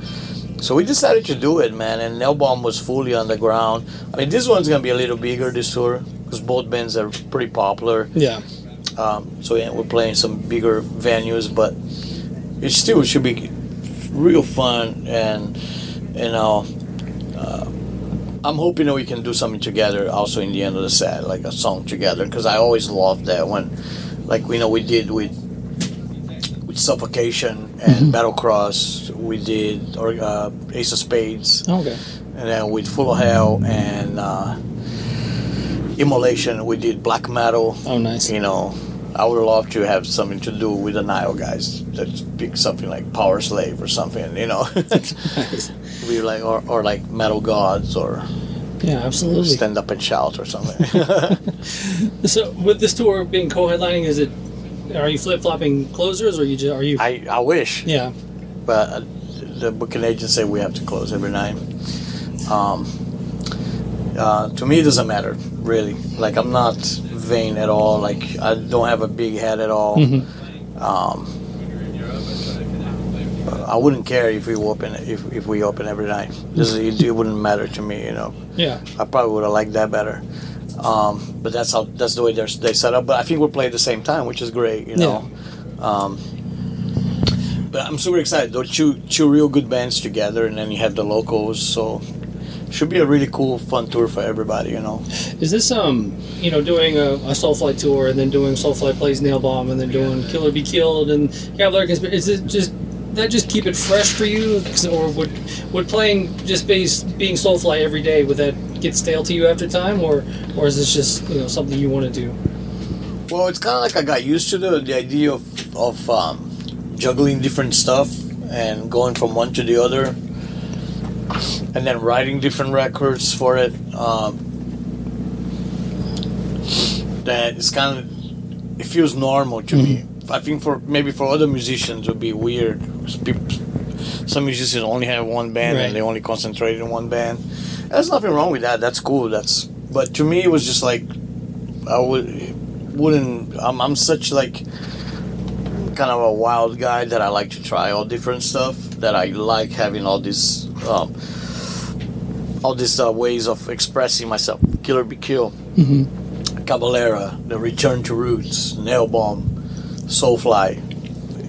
so we decided to do it, man. And Nailbomb was fully underground. I mean, this one's gonna be a little bigger this tour because both bands are pretty popular. yeah, Um, so yeah, we're playing some bigger venues, but it still should be real fun and you know. Uh, I'm hoping that we can do something together also in the end of the set, like a song together, because I always loved that when, like we know we did with with Suffocation and Battlecross, we did or uh, Ace of Spades, okay, and then with Full of Hell and uh, Immolation, we did black metal. oh nice. You know, I would love to have something to do with the Nile guys. That pick something like Power Slave or something. You know, nice. be like or, or like Metal Gods or Yeah, absolutely. Stand Up and Shout or something. So with this tour being co-headlining, is it? Are you flip flopping closers, or are you just are you? I I wish, yeah, but uh, the booking agent say we have to close every night. Um, uh, to me, it doesn't matter really. Like I'm not vain at all. Like I don't have a big head at all. Um, I wouldn't care if we open if, if we open every night. This is, it, wouldn't matter to me, you know. yeah, I probably would have liked that better. Um, but that's how that's the way they're they set up. But I think we'll play at the same time, which is great, you know. Um, but I'm super excited. Those two two real good bands together, and then you have the locals. So should be a really cool, fun tour for everybody, you know. Is this um you know doing a, a Soulfly tour and then doing Soulfly plays Nail Bomb and then doing Killer Be Killed and Cavalera Conspiracy? Is it just that just keep it fresh for you, or would would playing just be, being Soulfly every day would that get stale to you after time, or or is this just you know something you want to do? Well, it's kind of like I got used to the, the idea of, of um, juggling different stuff and going from one to the other, and then writing different records for it. Um, that it's kind of it feels normal to me. I think for maybe for other musicians it would be weird. People, some musicians only have one band Right. and they only concentrate in one band. There's nothing wrong with that. That's cool. That's but to me it was just like I would wouldn't. I'm, I'm such like kind of a wild guy that I like to try all different stuff. That I like having all these um, all these uh, ways of expressing myself. Killer be kill, Cavalera, the Return to Roots, Nail Bomb, Soulfly.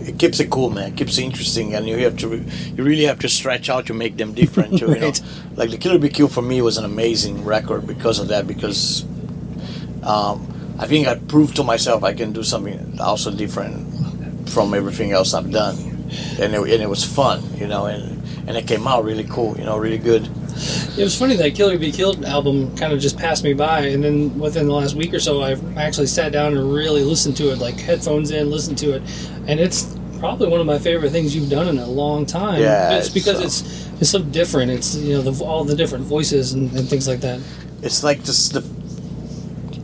It keeps it cool, man. It keeps it interesting, and you have to, re- you really have to stretch out to make them different. Too, you know? Like the Killer Be Kill for me was an amazing record because of that. Because um, I think I proved to myself I can do something also different from everything else I've done, and it, and it was fun, you know, and and it came out really cool, you know, really good. It was funny that Killer Be Killed album kind of just passed me by, and then within the last week or so, I actually sat down and really listened to it, like headphones in, listened to it, and it's probably one of my favorite things you've done in a long time. Yeah, it's because so- it's it's so different. It's you know the, all the different voices and, and things like that. It's like this the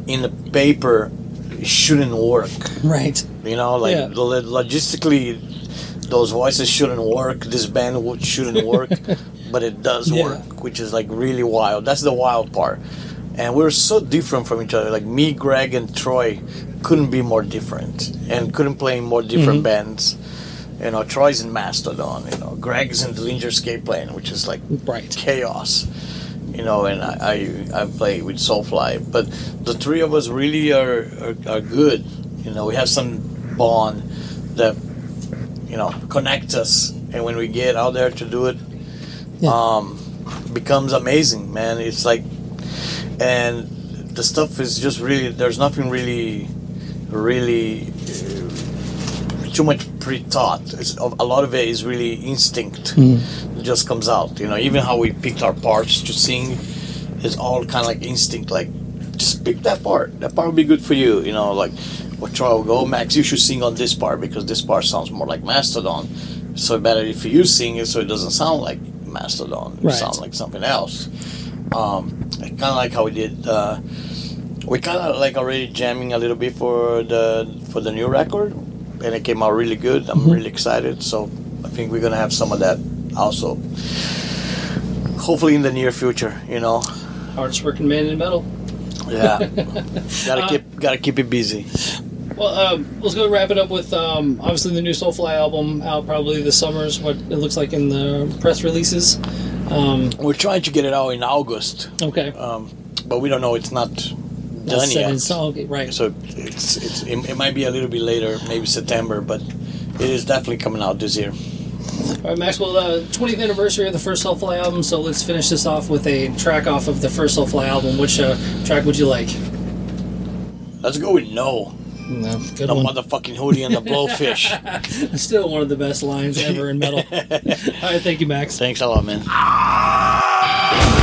in the paper shouldn't work. Right. You know, like Yeah. logistically, those voices shouldn't work. This band would, shouldn't work, but it does Yeah. work, which is like really wild. That's the wild part. And we're so different from each other. Like me, Greg, and Troy couldn't be more different, and couldn't play in more different Mm-hmm. bands. You know, Troy's in Mastodon. You know, Greg is in Dillinger Escape Plan, which is like Right. chaos. You know, and I, I I play with Soulfly, but the three of us really are, are are good. You know, we have some bond that you know connects us, and when we get out there to do it, Yeah. um, becomes amazing, man. It's like, and the stuff is just really. There's nothing really, really uh, too much pre-thought. It's, a lot of it is really instinct. It just comes out. You know, even how we picked our parts to sing is all kind of like instinct. Like, just pick that part. That part will be good for you. You know, like what Troy will go, Max. You should sing on this part because this part sounds more like Mastodon. So better if you sing it so it doesn't sound like Mastodon. It Right. sounds like something else. Um, kind of like how we did. Uh, we kind of like already jamming a little bit for the for the new record, and it came out really good. I'm really excited. So I think we're gonna have some of that also. Hopefully in the near future, you know. Hardest working man in metal. Yeah, gotta keep gotta keep it busy. Well, um, let's go wrap it up with um, obviously the new Soulfly album out probably this summer is what it looks like in the press releases. Um, We're trying to get it out in August, okay. um, but we don't know. It's not done That's set in yet. stone. Okay, right. So it's, it's it, it might be a little bit later, maybe September, but it is definitely coming out this year. All right, Maxwell, uh, 20th anniversary of the first Soulfly album, so let's finish this off with a track off of the first Soulfly album. Which uh, track would you like? Let's go with no. No, good The one. motherfucking hoodie and the blowfish. Still one of the best lines ever in metal. All right, thank you, Max. Thanks a lot, man.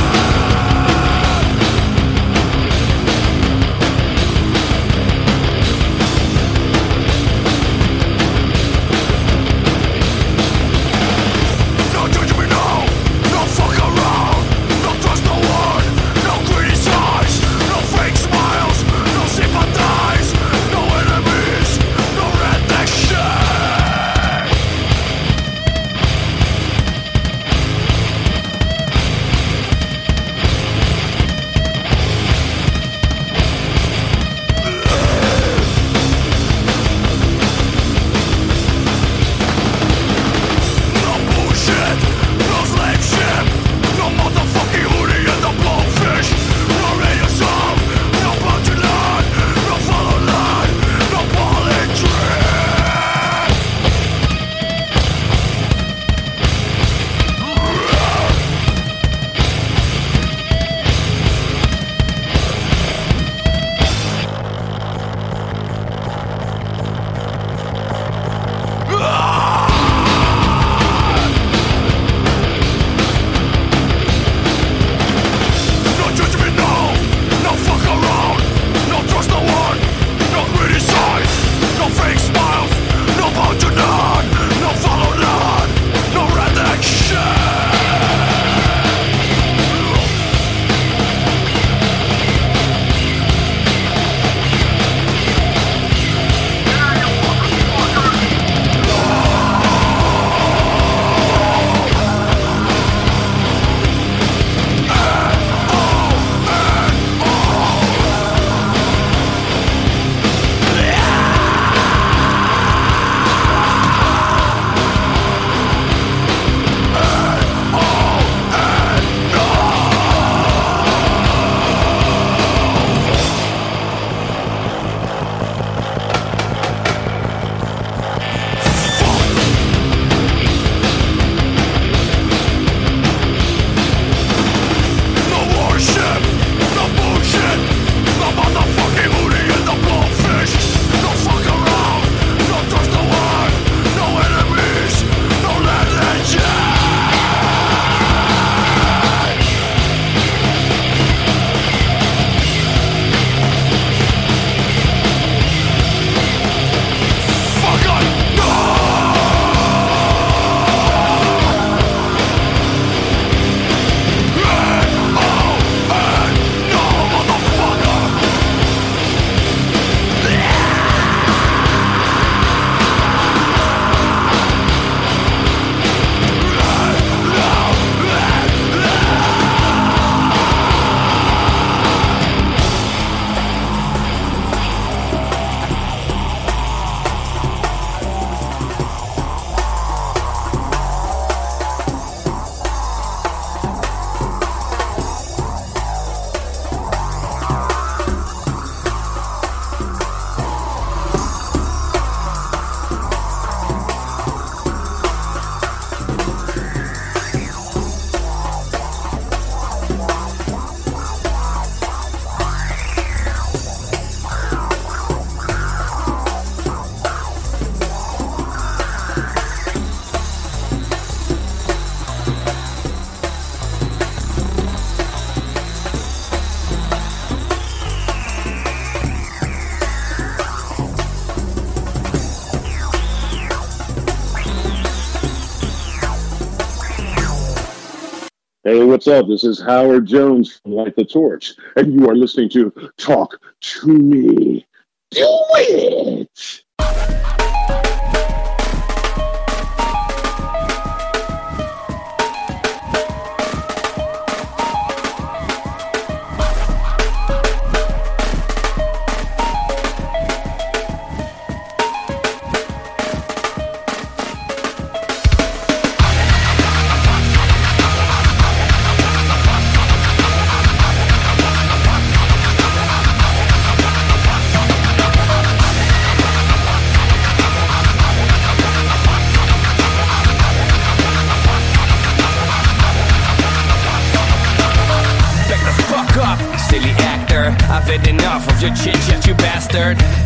This is Howard Jones from Light the Torch, and you are listening to Talk to Me. Do it!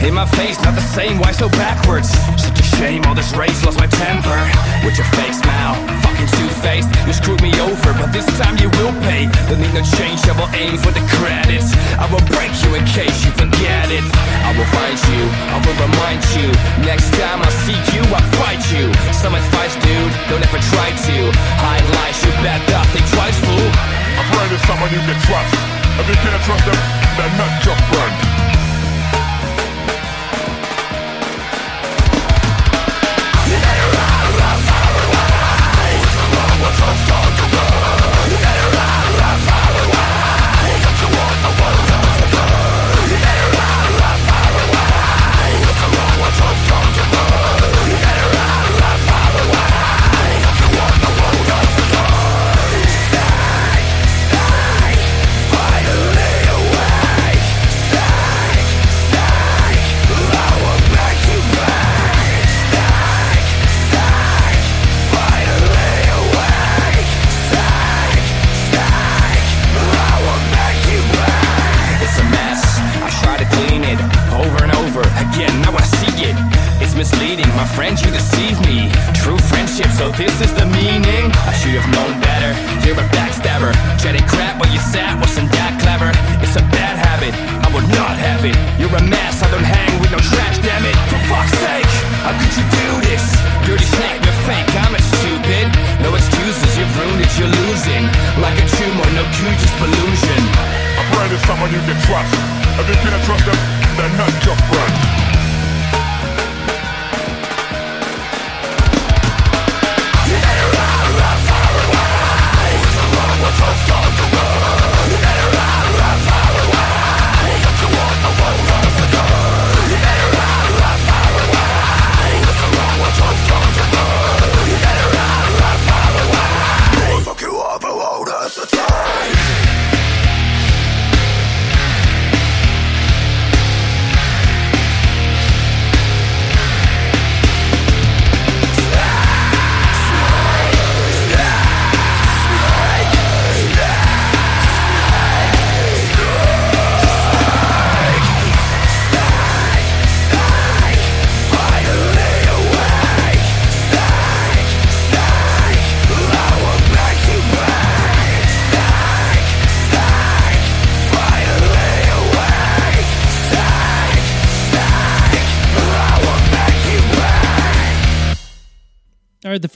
In my face, not the same, why so backwards? Such a shame, all this race lost my temper. With your fake smile, fucking two faced. You screwed me over, but this time you will pay. Don't need no change, I will aim for the credits. I will break you in case you forget it. I will find you, I will remind you. Next time I see you, I'll fight you. Some advice, dude, don't ever try to hide lies. You bet nothing twice, fool. Friend is someone you can trust. If you can't trust them, they're not your friend.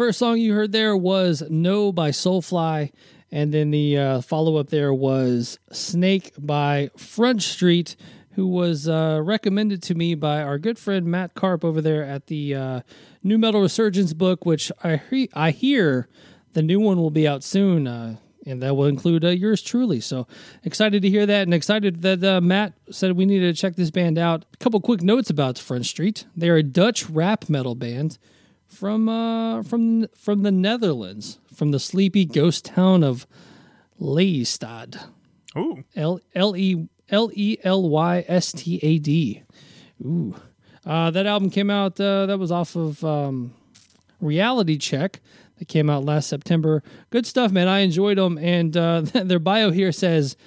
First song you heard there was No by Soulfly. And then the uh, follow up there was Snake by Front Street, who was uh, recommended to me by our good friend Matt Karp over there at the uh, New Metal Resurgence book, which I, he- I hear the new one will be out soon. Uh, and that will include uh, yours truly. So excited to hear that, and excited that uh, Matt said we needed to check this band out. A couple quick notes about Front Street: they are a Dutch rap metal band from uh, from from the Netherlands, from the sleepy ghost town of Leestad. Ooh. L L E L E L Y S T A D. Ooh. Uh, that album came out. Uh, that was off of um, Reality Check. That came out last September. Good stuff, man. I enjoyed them. And uh, their bio here says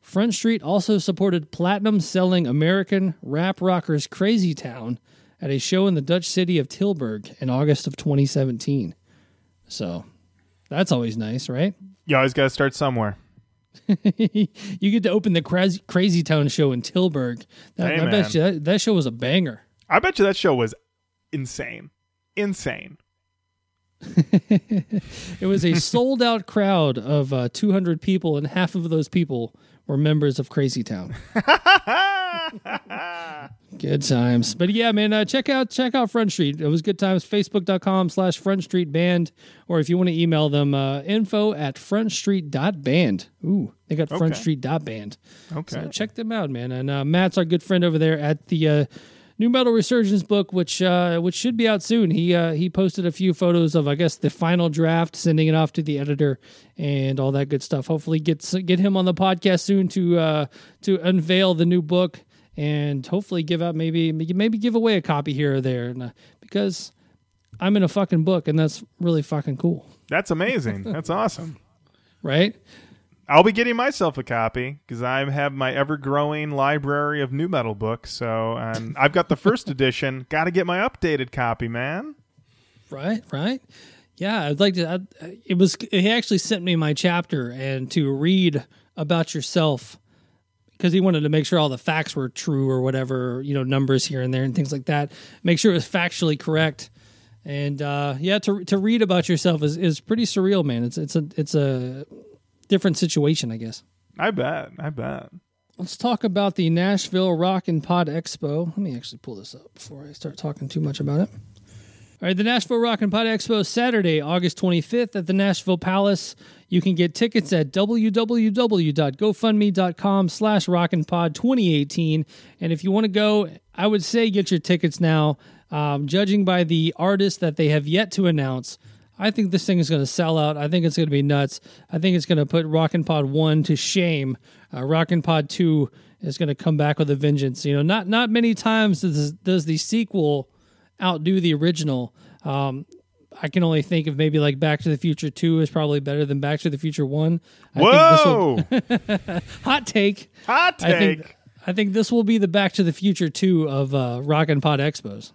Front Street also supported platinum selling American rap rockers Crazy Town at a show in the Dutch city of Tilburg in August of 2017. So that's always nice, right? You always got to start somewhere. you get to open the Crazy, Crazy Town show in Tilburg. That, Hey, I bet you that, that show was a banger. I bet you that show was insane. Insane. it was a sold out crowd of uh, 200 people, and half of those people were members of Crazy Town. good times. But yeah, man, uh, check out check out Front Street. It was good times. Facebook.com slash Front Street Band. Or if you want to email them, uh, info at frontstreet.band. Ooh, they got Okay. frontstreet.band. Okay. So check them out, man. And uh, Matt's our good friend over there at the uh, New Metal Resurgence book, which uh, which should be out soon. He uh, he posted a few photos of, I guess, the final draft, sending it off to the editor and all that good stuff. Hopefully, get get him on the podcast soon to uh, to unveil the new book and hopefully give out maybe maybe give away a copy here or there, and, uh, because I'm in a fucking book, and that's really fucking cool, That's amazing. That's awesome. right? I'll be getting myself a copy because I have my ever-growing library of new metal books. So, and I've got the first edition. Got to get my updated copy, man. Right, right. Yeah, I'd like to. I, it was. He actually sent me my chapter and to read about yourself because he wanted to make sure all the facts were true or whatever, you know, numbers here and there and things like that. Make sure it was factually correct. And uh, yeah, to to read about yourself is, is pretty surreal, man. It's it's a it's a different situation, I guess. I bet. I bet. Let's talk about the Nashville Rock and Pod Expo. Let me actually pull this up before I start talking too much about it. All right, the Nashville Rock and Pod Expo Saturday, August 25th at the Nashville Palace. You can get tickets at www.gofundme.com slash rockandpod 2018. And if you want to go, I would say get your tickets now. Um, judging by the artists that they have yet to announce, I think this thing is going to sell out. I think it's going to be nuts. I think it's going to put Rockin' Pod 1 to shame. Uh, Rockin' Pod 2 is going to come back with a vengeance. You know, not not many times does, does the sequel outdo the original. Um, I can only think of maybe like Back to the Future 2 is probably better than Back to the Future 1. I Whoa! Think this will, hot take. Hot I take. think I think this will be the Back to the Future 2 of uh, Rock and Pod Expos.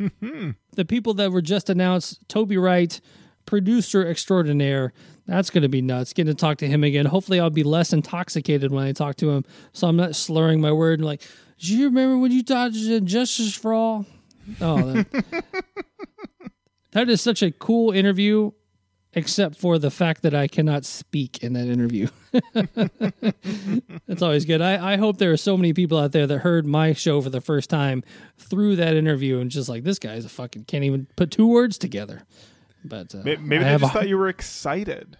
the people that were just announced, Toby Wright, producer extraordinaire. That's going to be nuts. Getting to talk to him again. Hopefully, I'll be less intoxicated when I talk to him, so I'm not slurring my word. And like, do you remember when you thought justice for all? Oh, that, that is such a cool interview. Except for the fact that I cannot speak in that interview. That's always good. I, I hope there are so many people out there that heard my show for the first time through that interview and just like this guy's a fucking can't even put two words together. But uh, May- Maybe I they just a- thought you were excited.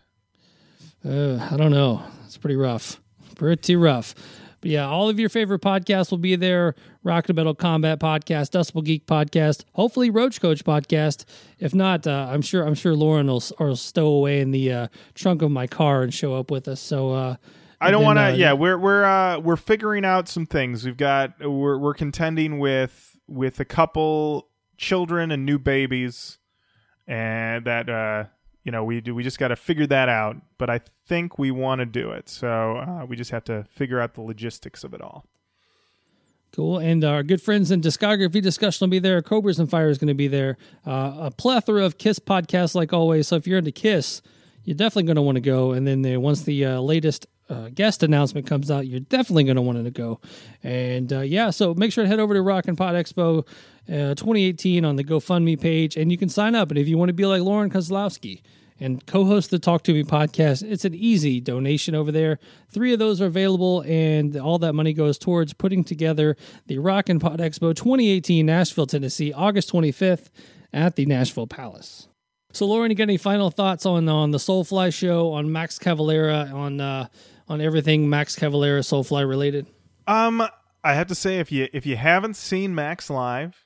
uh, I don't know. It's pretty rough. Pretty rough. But yeah, all of your favorite podcasts will be there. Rock and Metal Combat Podcast, Decibel Geek Podcast, hopefully Roach Koach Podcast. If not, uh, I'm sure I'm sure Lauren will, will stow away in the uh, trunk of my car and show up with us. So uh, I don't want to. uh, yeah, we're we're uh, we're figuring out some things. We've got we're we're contending with with a couple children and new babies, and that uh, you know we do we just got to figure that out. But I think we want to do it, so uh, we just have to figure out the logistics of it all. Cool. And our good friends in discography discussion will be there. Cobras and Fire is going to be there. Uh, a plethora of Kiss podcasts, like always. So if you're into Kiss, you're definitely going to want to go. And then the, once the uh, latest uh, guest announcement comes out, you're definitely going to want to go. And uh, yeah, so make sure to head over to Rock and Pod Expo uh, 2018 on the GoFundMe page, and you can sign up. And if you want to be like Lauren Kozlowski and co-host the Talk to Me podcast. It's an easy donation over there. Three of those are available, and all that money goes towards putting together the Rock and Pod Expo 2018, Nashville, Tennessee, August 25th at the Nashville Palace. So, Lauren, you got any final thoughts on on the Soulfly show, on Max Cavalera, on uh, on everything Max Cavalera Soulfly related? Um, I have to say, if you if you haven't seen Max live,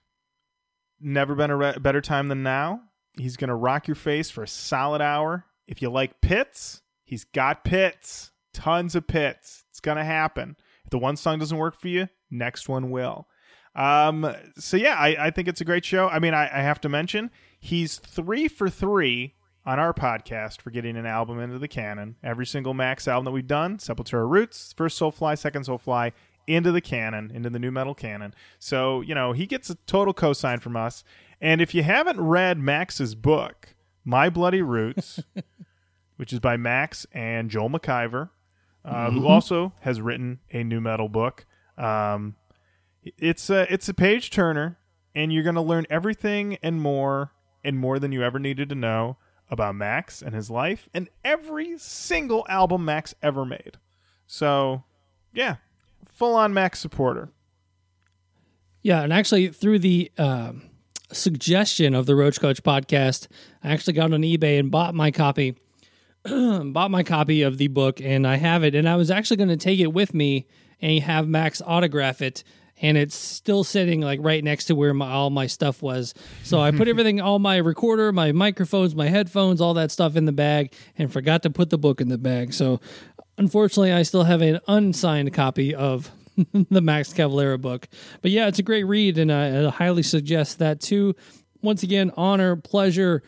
never been a re- better time than now. He's gonna rock your face for a solid hour. If you like pits, he's got pits, tons of pits. It's gonna happen. If the one song doesn't work for you, next one will. Um, so yeah, I, I think it's a great show. I mean, I, I have to mention he's three for three on our podcast for getting an album into the canon. Every single Max album that we've done, Sepultura Roots, first Soulfly, second Soulfly, into the canon, into the new metal canon. So, you know, he gets a total cosign from us. And if you haven't read Max's book, My Bloody Roots, which is by Max and Joel McIver, uh, who also has written a new metal book. Um, it's a it's a page turner, and you're going to learn everything and more and more than you ever needed to know about Max and his life and every single album Max ever made. So, yeah, full on Max supporter. Yeah, and actually through the um suggestion of the Roach Koach podcast, I actually got on eBay and bought my copy, bought my copy of the book, and I have it. And I was actually going to take it with me and have Max autograph it. And it's still sitting like right next to where my, all my stuff was. So I put everything, all my recorder, my microphones, my headphones, all that stuff in the bag, and forgot to put the book in the bag. So unfortunately, I still have an unsigned copy of the Max Cavalera book. But yeah, it's a great read, and uh, I, I highly suggest that too. Once again, honor, pleasure,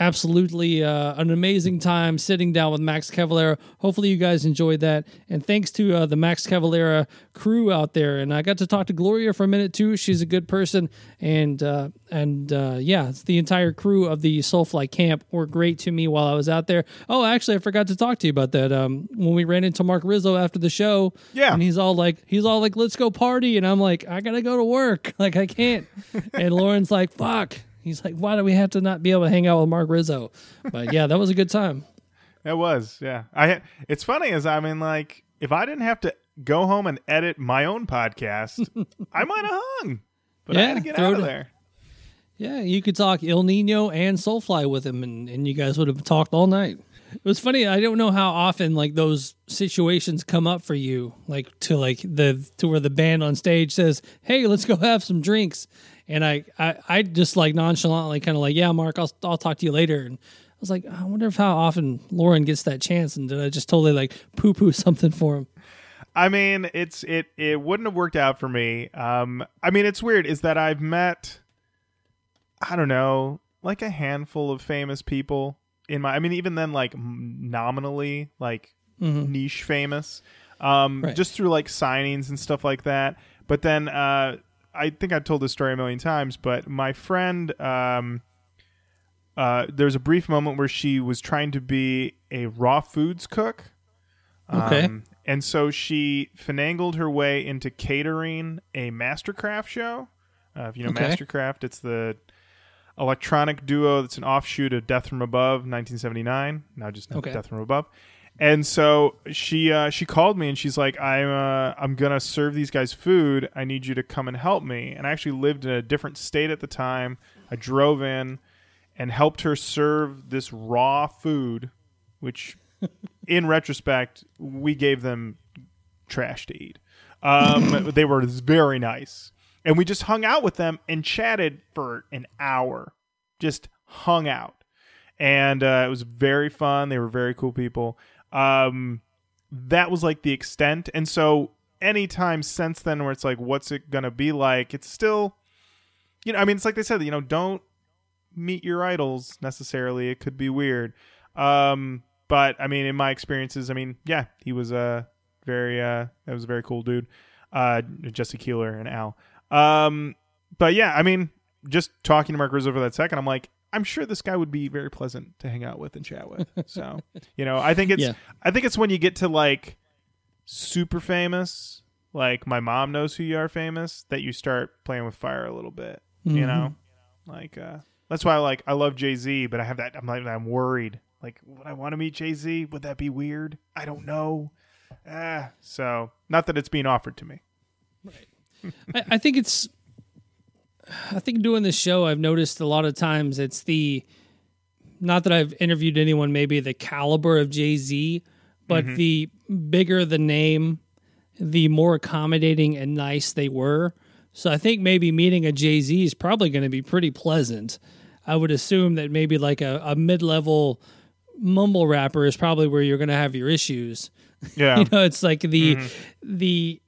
absolutely uh, an amazing time sitting down with Max Cavalera. Hopefully, you guys enjoyed that, and thanks to uh, the Max Cavalera crew out there. And I got to talk to Gloria for a minute too. She's a good person, and uh, and uh, yeah, it's the entire crew of the Soulfly camp were great to me while I was out there. Oh, actually, I forgot to talk to you about that. Um, when we ran into Marc Rizzo after the show, Yeah. and he's all like, he's all like, let's go party, and I'm like, I gotta go to work, like I can't. and Lauren's like, fuck. He's like, why do we have to not be able to hang out with Marc Rizzo? But yeah, that was a good time. It was, yeah. I. It's funny as I mean, like, if I didn't have to go home and edit my own podcast, I might have hung. But I had Yeah, to get out of there. Yeah, you could talk Ill Niño and Soulfly with him, and, and you guys would have talked all night. It was funny. I don't know how often like those situations come up for you, like to like the to where the band on stage says, "Hey, let's go have some drinks," and I I, I just like nonchalantly kind of like, "Yeah, Marc, I'll I'll talk to you later." And I was like, I wonder if how often Lauren gets that chance, and did I just totally like poo poo something for him? I mean, it's it it wouldn't have worked out for me. Um, I mean, it's weird is that I've met, I don't know, like a handful of famous people in my. I mean, even then, like nominally, like niche famous, um, Right. just through like signings and stuff like that. But then, uh, I think I've told this story a million times. But my friend, um, uh, there was a brief moment where she was trying to be a raw foods cook. Okay. Um, and so she finangled her way into catering a MSTRKRFT show. Uh, if you know Okay. MSTRKRFT, it's the electronic duo that's an offshoot of Death from Above, 1979. Now just Okay. Death from Above. And so she uh, she called me and she's like, I'm uh, I'm gonna serve these guys food. I need you to come and help me. And I actually lived in a different state at the time. I drove in and helped her serve this raw food, which in retrospect, we gave them trash to eat. Um, they were very nice. And we just hung out with them and chatted for an hour. Just hung out. And uh, it was very fun. They were very cool people. Um, that was like the extent. And so anytime since then where it's like, what's it going to be like? It's still, you know, I mean, it's like they said, you know, don't meet your idols necessarily. It could be weird. Um, but I mean, in my experiences, I mean, yeah, he was a very, uh, that was a very cool dude. Uh, Jesse Keeler and Al. Um, but yeah, I mean, just talking to Marc Rizzo for that second, I'm like, I'm sure this guy would be very pleasant to hang out with and chat with. So, you know, I think it's, Yeah. I think it's when you get to like super famous, like my mom knows who you are famous, that you start playing with fire a little bit. You know, like uh, that's why I like I love Jay Z, but I have that I'm like I'm worried. Like, would I want to meet Jay Z? Would that be weird? I don't know. Ah, so not that it's being offered to me. I, I think it's. I think doing this show, I've noticed a lot of times it's the. Not that I've interviewed anyone, maybe the caliber of Jay Z, but mm-hmm. the bigger the name, the more accommodating and nice they were. So I think maybe meeting a Jay Z is probably going to be pretty pleasant. I would assume that maybe like a, a mid level mumble rapper is probably where you're going to have your issues. Yeah, you know it's like the mm-hmm. the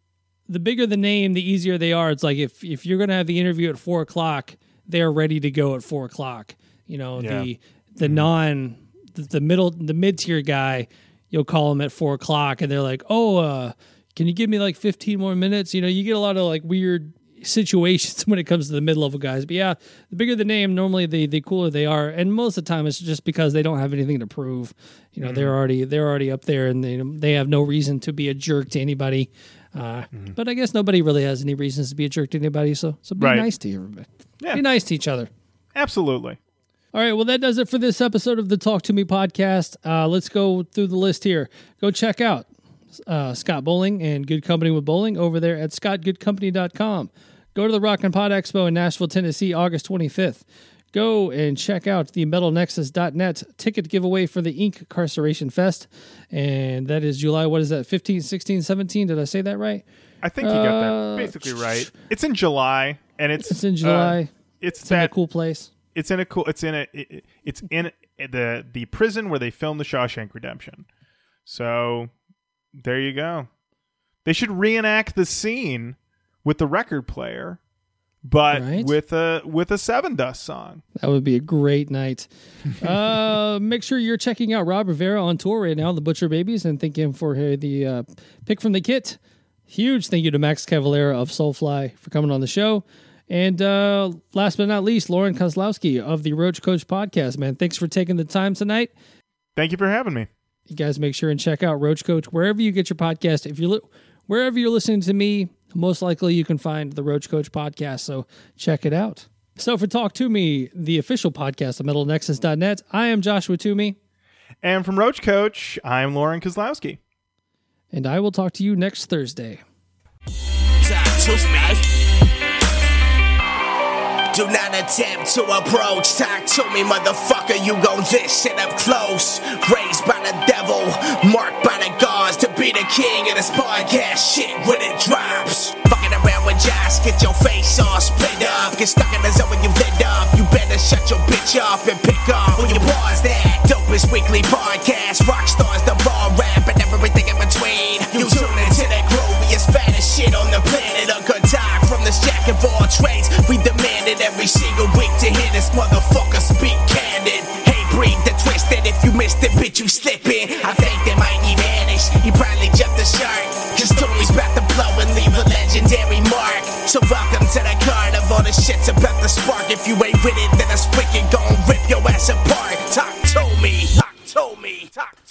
the bigger the name the easier they are. It's like if if you're gonna have the interview at four o'clock they're ready to go at four o'clock. You know Yeah. the the non the, the middle the mid-tier guy you'll call them at four o'clock and they're like oh uh can you give me like 15 more minutes? You know you get a lot of like weird situations when it comes to the mid-level guys. But yeah the bigger the name normally the the cooler they are. And most of the time it's just because they don't have anything to prove. You know they're already they're already up there and they they have no reason to be a jerk to anybody uh, but I guess nobody really has any reasons to be a jerk to anybody so so be Right. nice to everybody Yeah. be nice to each other absolutely. All right, well, that does it for this episode of the Talk to Me podcast. Uh, let's go through the list here. Go check out uh, Scott Bowling and Good Company with Bowling over there at scottgoodcompany.com. Go to the Rock and Pod Expo in Nashville, Tennessee, August 25th. Go and check out the metalnexus.net ticket giveaway for the Inkcarceration Fest. And that is July, what is that, 15, 16, 17? Did I say that right? I think you got Uh, that basically right. It's in July, and it's It's in July. uh, it's It's in a cool place. it's in a cool. It's in a. it- it's in the the prison where they filmed the Shawshank Redemption. So there you go. They should reenact the scene with the record player, but Right. with a with a Sevendust song. That would be a great night. uh, make sure you're checking out Rob Rivera on tour right now, the Butcher Babies, and thank him for the uh, pick from the kit. Huge thank you to Max Cavalera of Soulfly for coming on the show. And uh, last but not least, Lauren Kozlowski of the Roach Koach podcast. Man, thanks for taking the time tonight. Thank you for having me. You guys make sure and check out Roach Koach wherever you get your podcast. If you're li- wherever you're listening to me, most likely you can find the Roach Koach podcast. So check it out. So for Talk to Me, the official podcast of MetalNexus.net, I am Joshua Toomey, And from Roach Koach, I'm Lauren Kozlowski. and I will talk to you next Thursday. Talk to me. Do not attempt to approach. Talk to me, motherfucker. You gon' shit up close. Raised by the devil, marked by the gods to be the king of this podcast shit when it drops. Fucking around with Josh, get your face all split up. Get stuck in the zone when you lit up. You better shut your bitch up and pick up when you pause that. Dopest weekly podcast, rock stars, the raw rap, and everything in between. You tune into the grooviest, fattest shit on the planet. A good from this jack of all trades. We demand it every single week to hear this motherfucker speak candid. Hey, breathe the twisted. If you missed it, bitch, you slipping. I think shark. His story's about to blow and leave a legendary mark. So welcome to the carnival. The shit's about to spark. If you ain't with it, then it's wicked. Gon' rip your ass apart. Talk to me. Talk to me. Talk